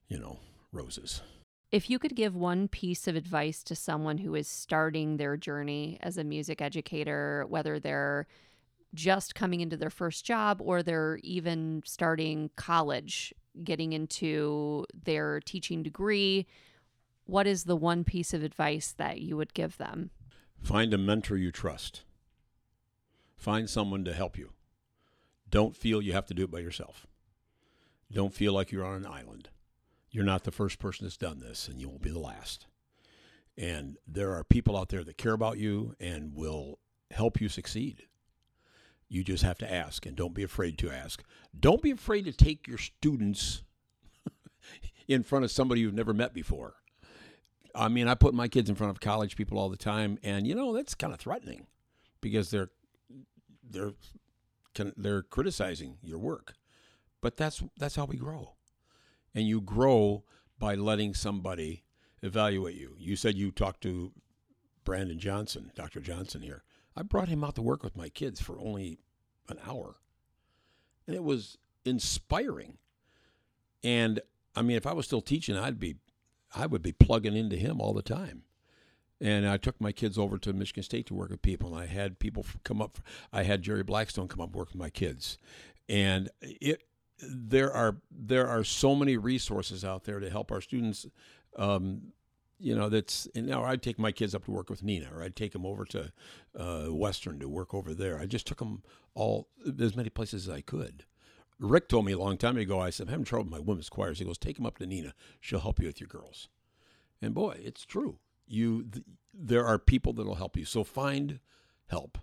you know, roses. If you could give one piece of advice to someone who is starting their journey as a music educator, whether they're just coming into their first job or they're even starting college, getting into their teaching degree, what is the one piece of advice that you would give them? Find a mentor you trust. Find someone to help you. Don't feel you have to do it by yourself. Don't feel like you're on an island. You're not the first person that's done this, and you won't be the last. And there are people out there that care about you and will help you succeed. You just have to ask, and don't be afraid to ask. Don't be afraid to take your students in front of somebody you've never met before. I mean, I put my kids in front of college people all the time, and you know that's kind of threatening because they're they're they're criticizing your work. But that's that's how we grow, and you grow by letting somebody evaluate you. You said you talked to Brandon Johnson, Dr. Johnson here. I brought him out to work with my kids for only an hour, and it was inspiring. And I mean, if I was still teaching, I'd be I would be plugging into him all the time. And I took my kids over to Michigan State to work with people, and I had people come up. I had Jerry Blackstone come up and work with my kids, and it there are there are so many resources out there to help our students. Um, you know, that's you know, I'd take my kids up to work with Nina, or I'd take them over to uh, Western to work over there. I just took them all as many places as I could. Rick told me a long time ago, I said, I'm having trouble with my women's choirs. He goes, take them up to Nina. She'll help you with your girls. And boy, it's true. You, th- there are people that'll help you. So find help.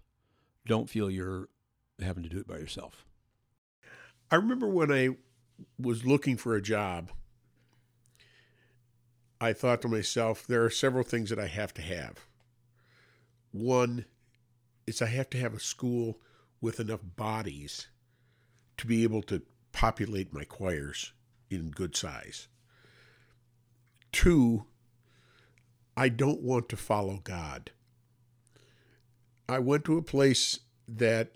Don't feel you're having to do it by yourself. I remember when I was looking for a job, I thought to myself, there are several things that I have to have. One is I have to have a school with enough bodies to be able to populate my choirs in good size. Two, I don't want to follow God. I went to a place that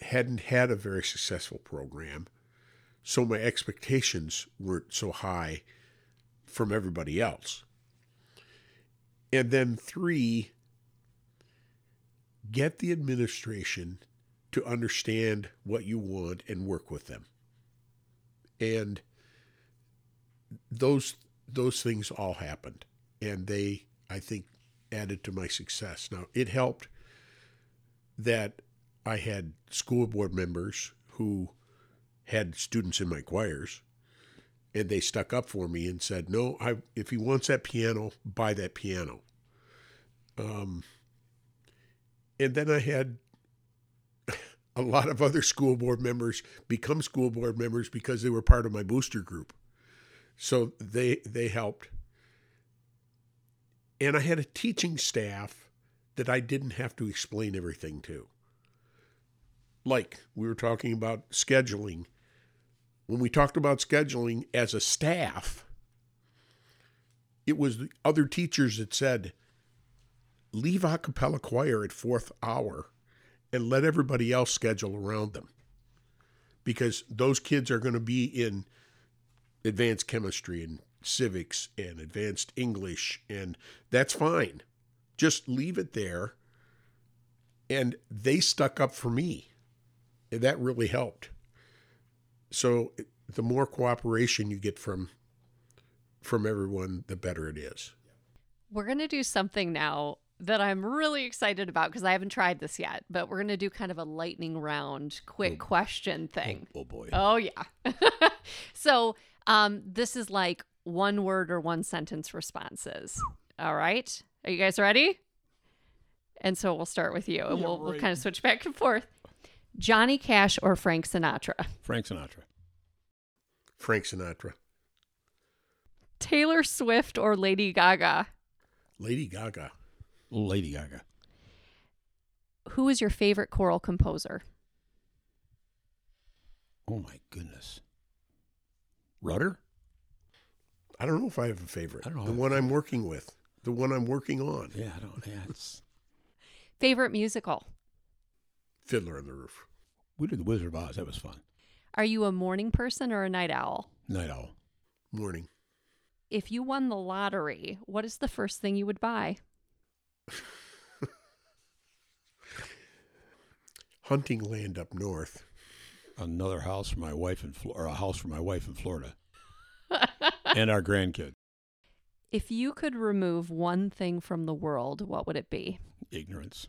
hadn't had a very successful program, so my expectations weren't so high from everybody else. And then three, get the administration to understand what you want and work with them. And those those things all happened and they I think added to my success. Now, it helped that I had school board members who had students in my choirs and they stuck up for me and said, "No, I if he wants that piano, buy that piano." Um, and then I had a lot of other school board members become school board members because they were part of my booster group. So they they helped. And I had a teaching staff that I didn't have to explain everything to. Like we were talking about scheduling. When we talked about scheduling as a staff, it was the other teachers that said, leave a cappella choir at fourth hour and let everybody else schedule around them. Because those kids are going to be in advanced chemistry and civics and advanced English, and that's fine. Just leave it there. And they stuck up for me. And that really helped. So the more cooperation you get from from everyone, the better it is. We're going to do something now that I'm really excited about because I haven't tried this yet, but we're going to do kind of a lightning round, quick question thing. Oh, oh boy. Oh, yeah. so, um, this is like one word or one sentence responses. All right. Are you guys ready? And so we'll start with you and Yeah, we'll, we'll kind of switch back and forth. Johnny Cash or Frank Sinatra? Frank Sinatra. Frank Sinatra, Taylor Swift or Lady Gaga? Lady Gaga, Lady Gaga. Who is your favorite choral composer? Oh my goodness. Rutter? I don't know if I have a favorite. I don't know. The one I'm working with, the one I'm working on, Yeah, I don't. Yeah, it's. Favorite musical? Fiddler on the Roof. We did the Wizard of Oz. That was fun. Are you a morning person or a night owl? Night Owl. Morning. If you won the lottery, what is the first thing you would buy? Hunting land up north. Another house for my wife in Flo- or a house for my wife in Florida, and our grandkid. If you could remove one thing from the world, what would it be? Ignorance.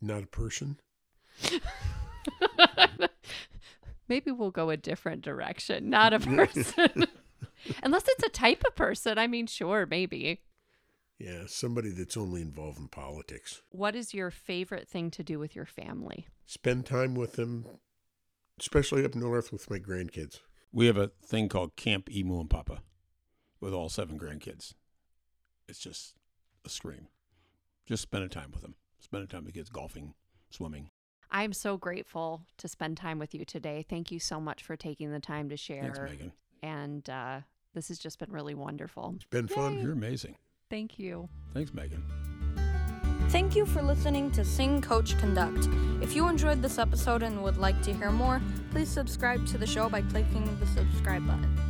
Not a person. Maybe we'll go a different direction. Not a person. Unless it's a type of person. I mean, sure, maybe. Yeah, somebody that's only involved in politics. What is your favorite thing to do with your family? Spend time with them, especially up north with my grandkids. We have a thing called Camp Emu and Papa, with all seven grandkids. It's just a scream. Just spending time with them. Spending time with the kids, golfing, swimming. I'm so grateful to spend time with you today. Thank you so much for taking the time to share. Thanks, Megan. And uh, this has just been really wonderful. It's been fun. You're amazing. Thank you. Thanks, Megan. Thank you for listening to Sing Coach Conduct. If you enjoyed this episode and would like to hear more, please subscribe to the show by clicking the subscribe button.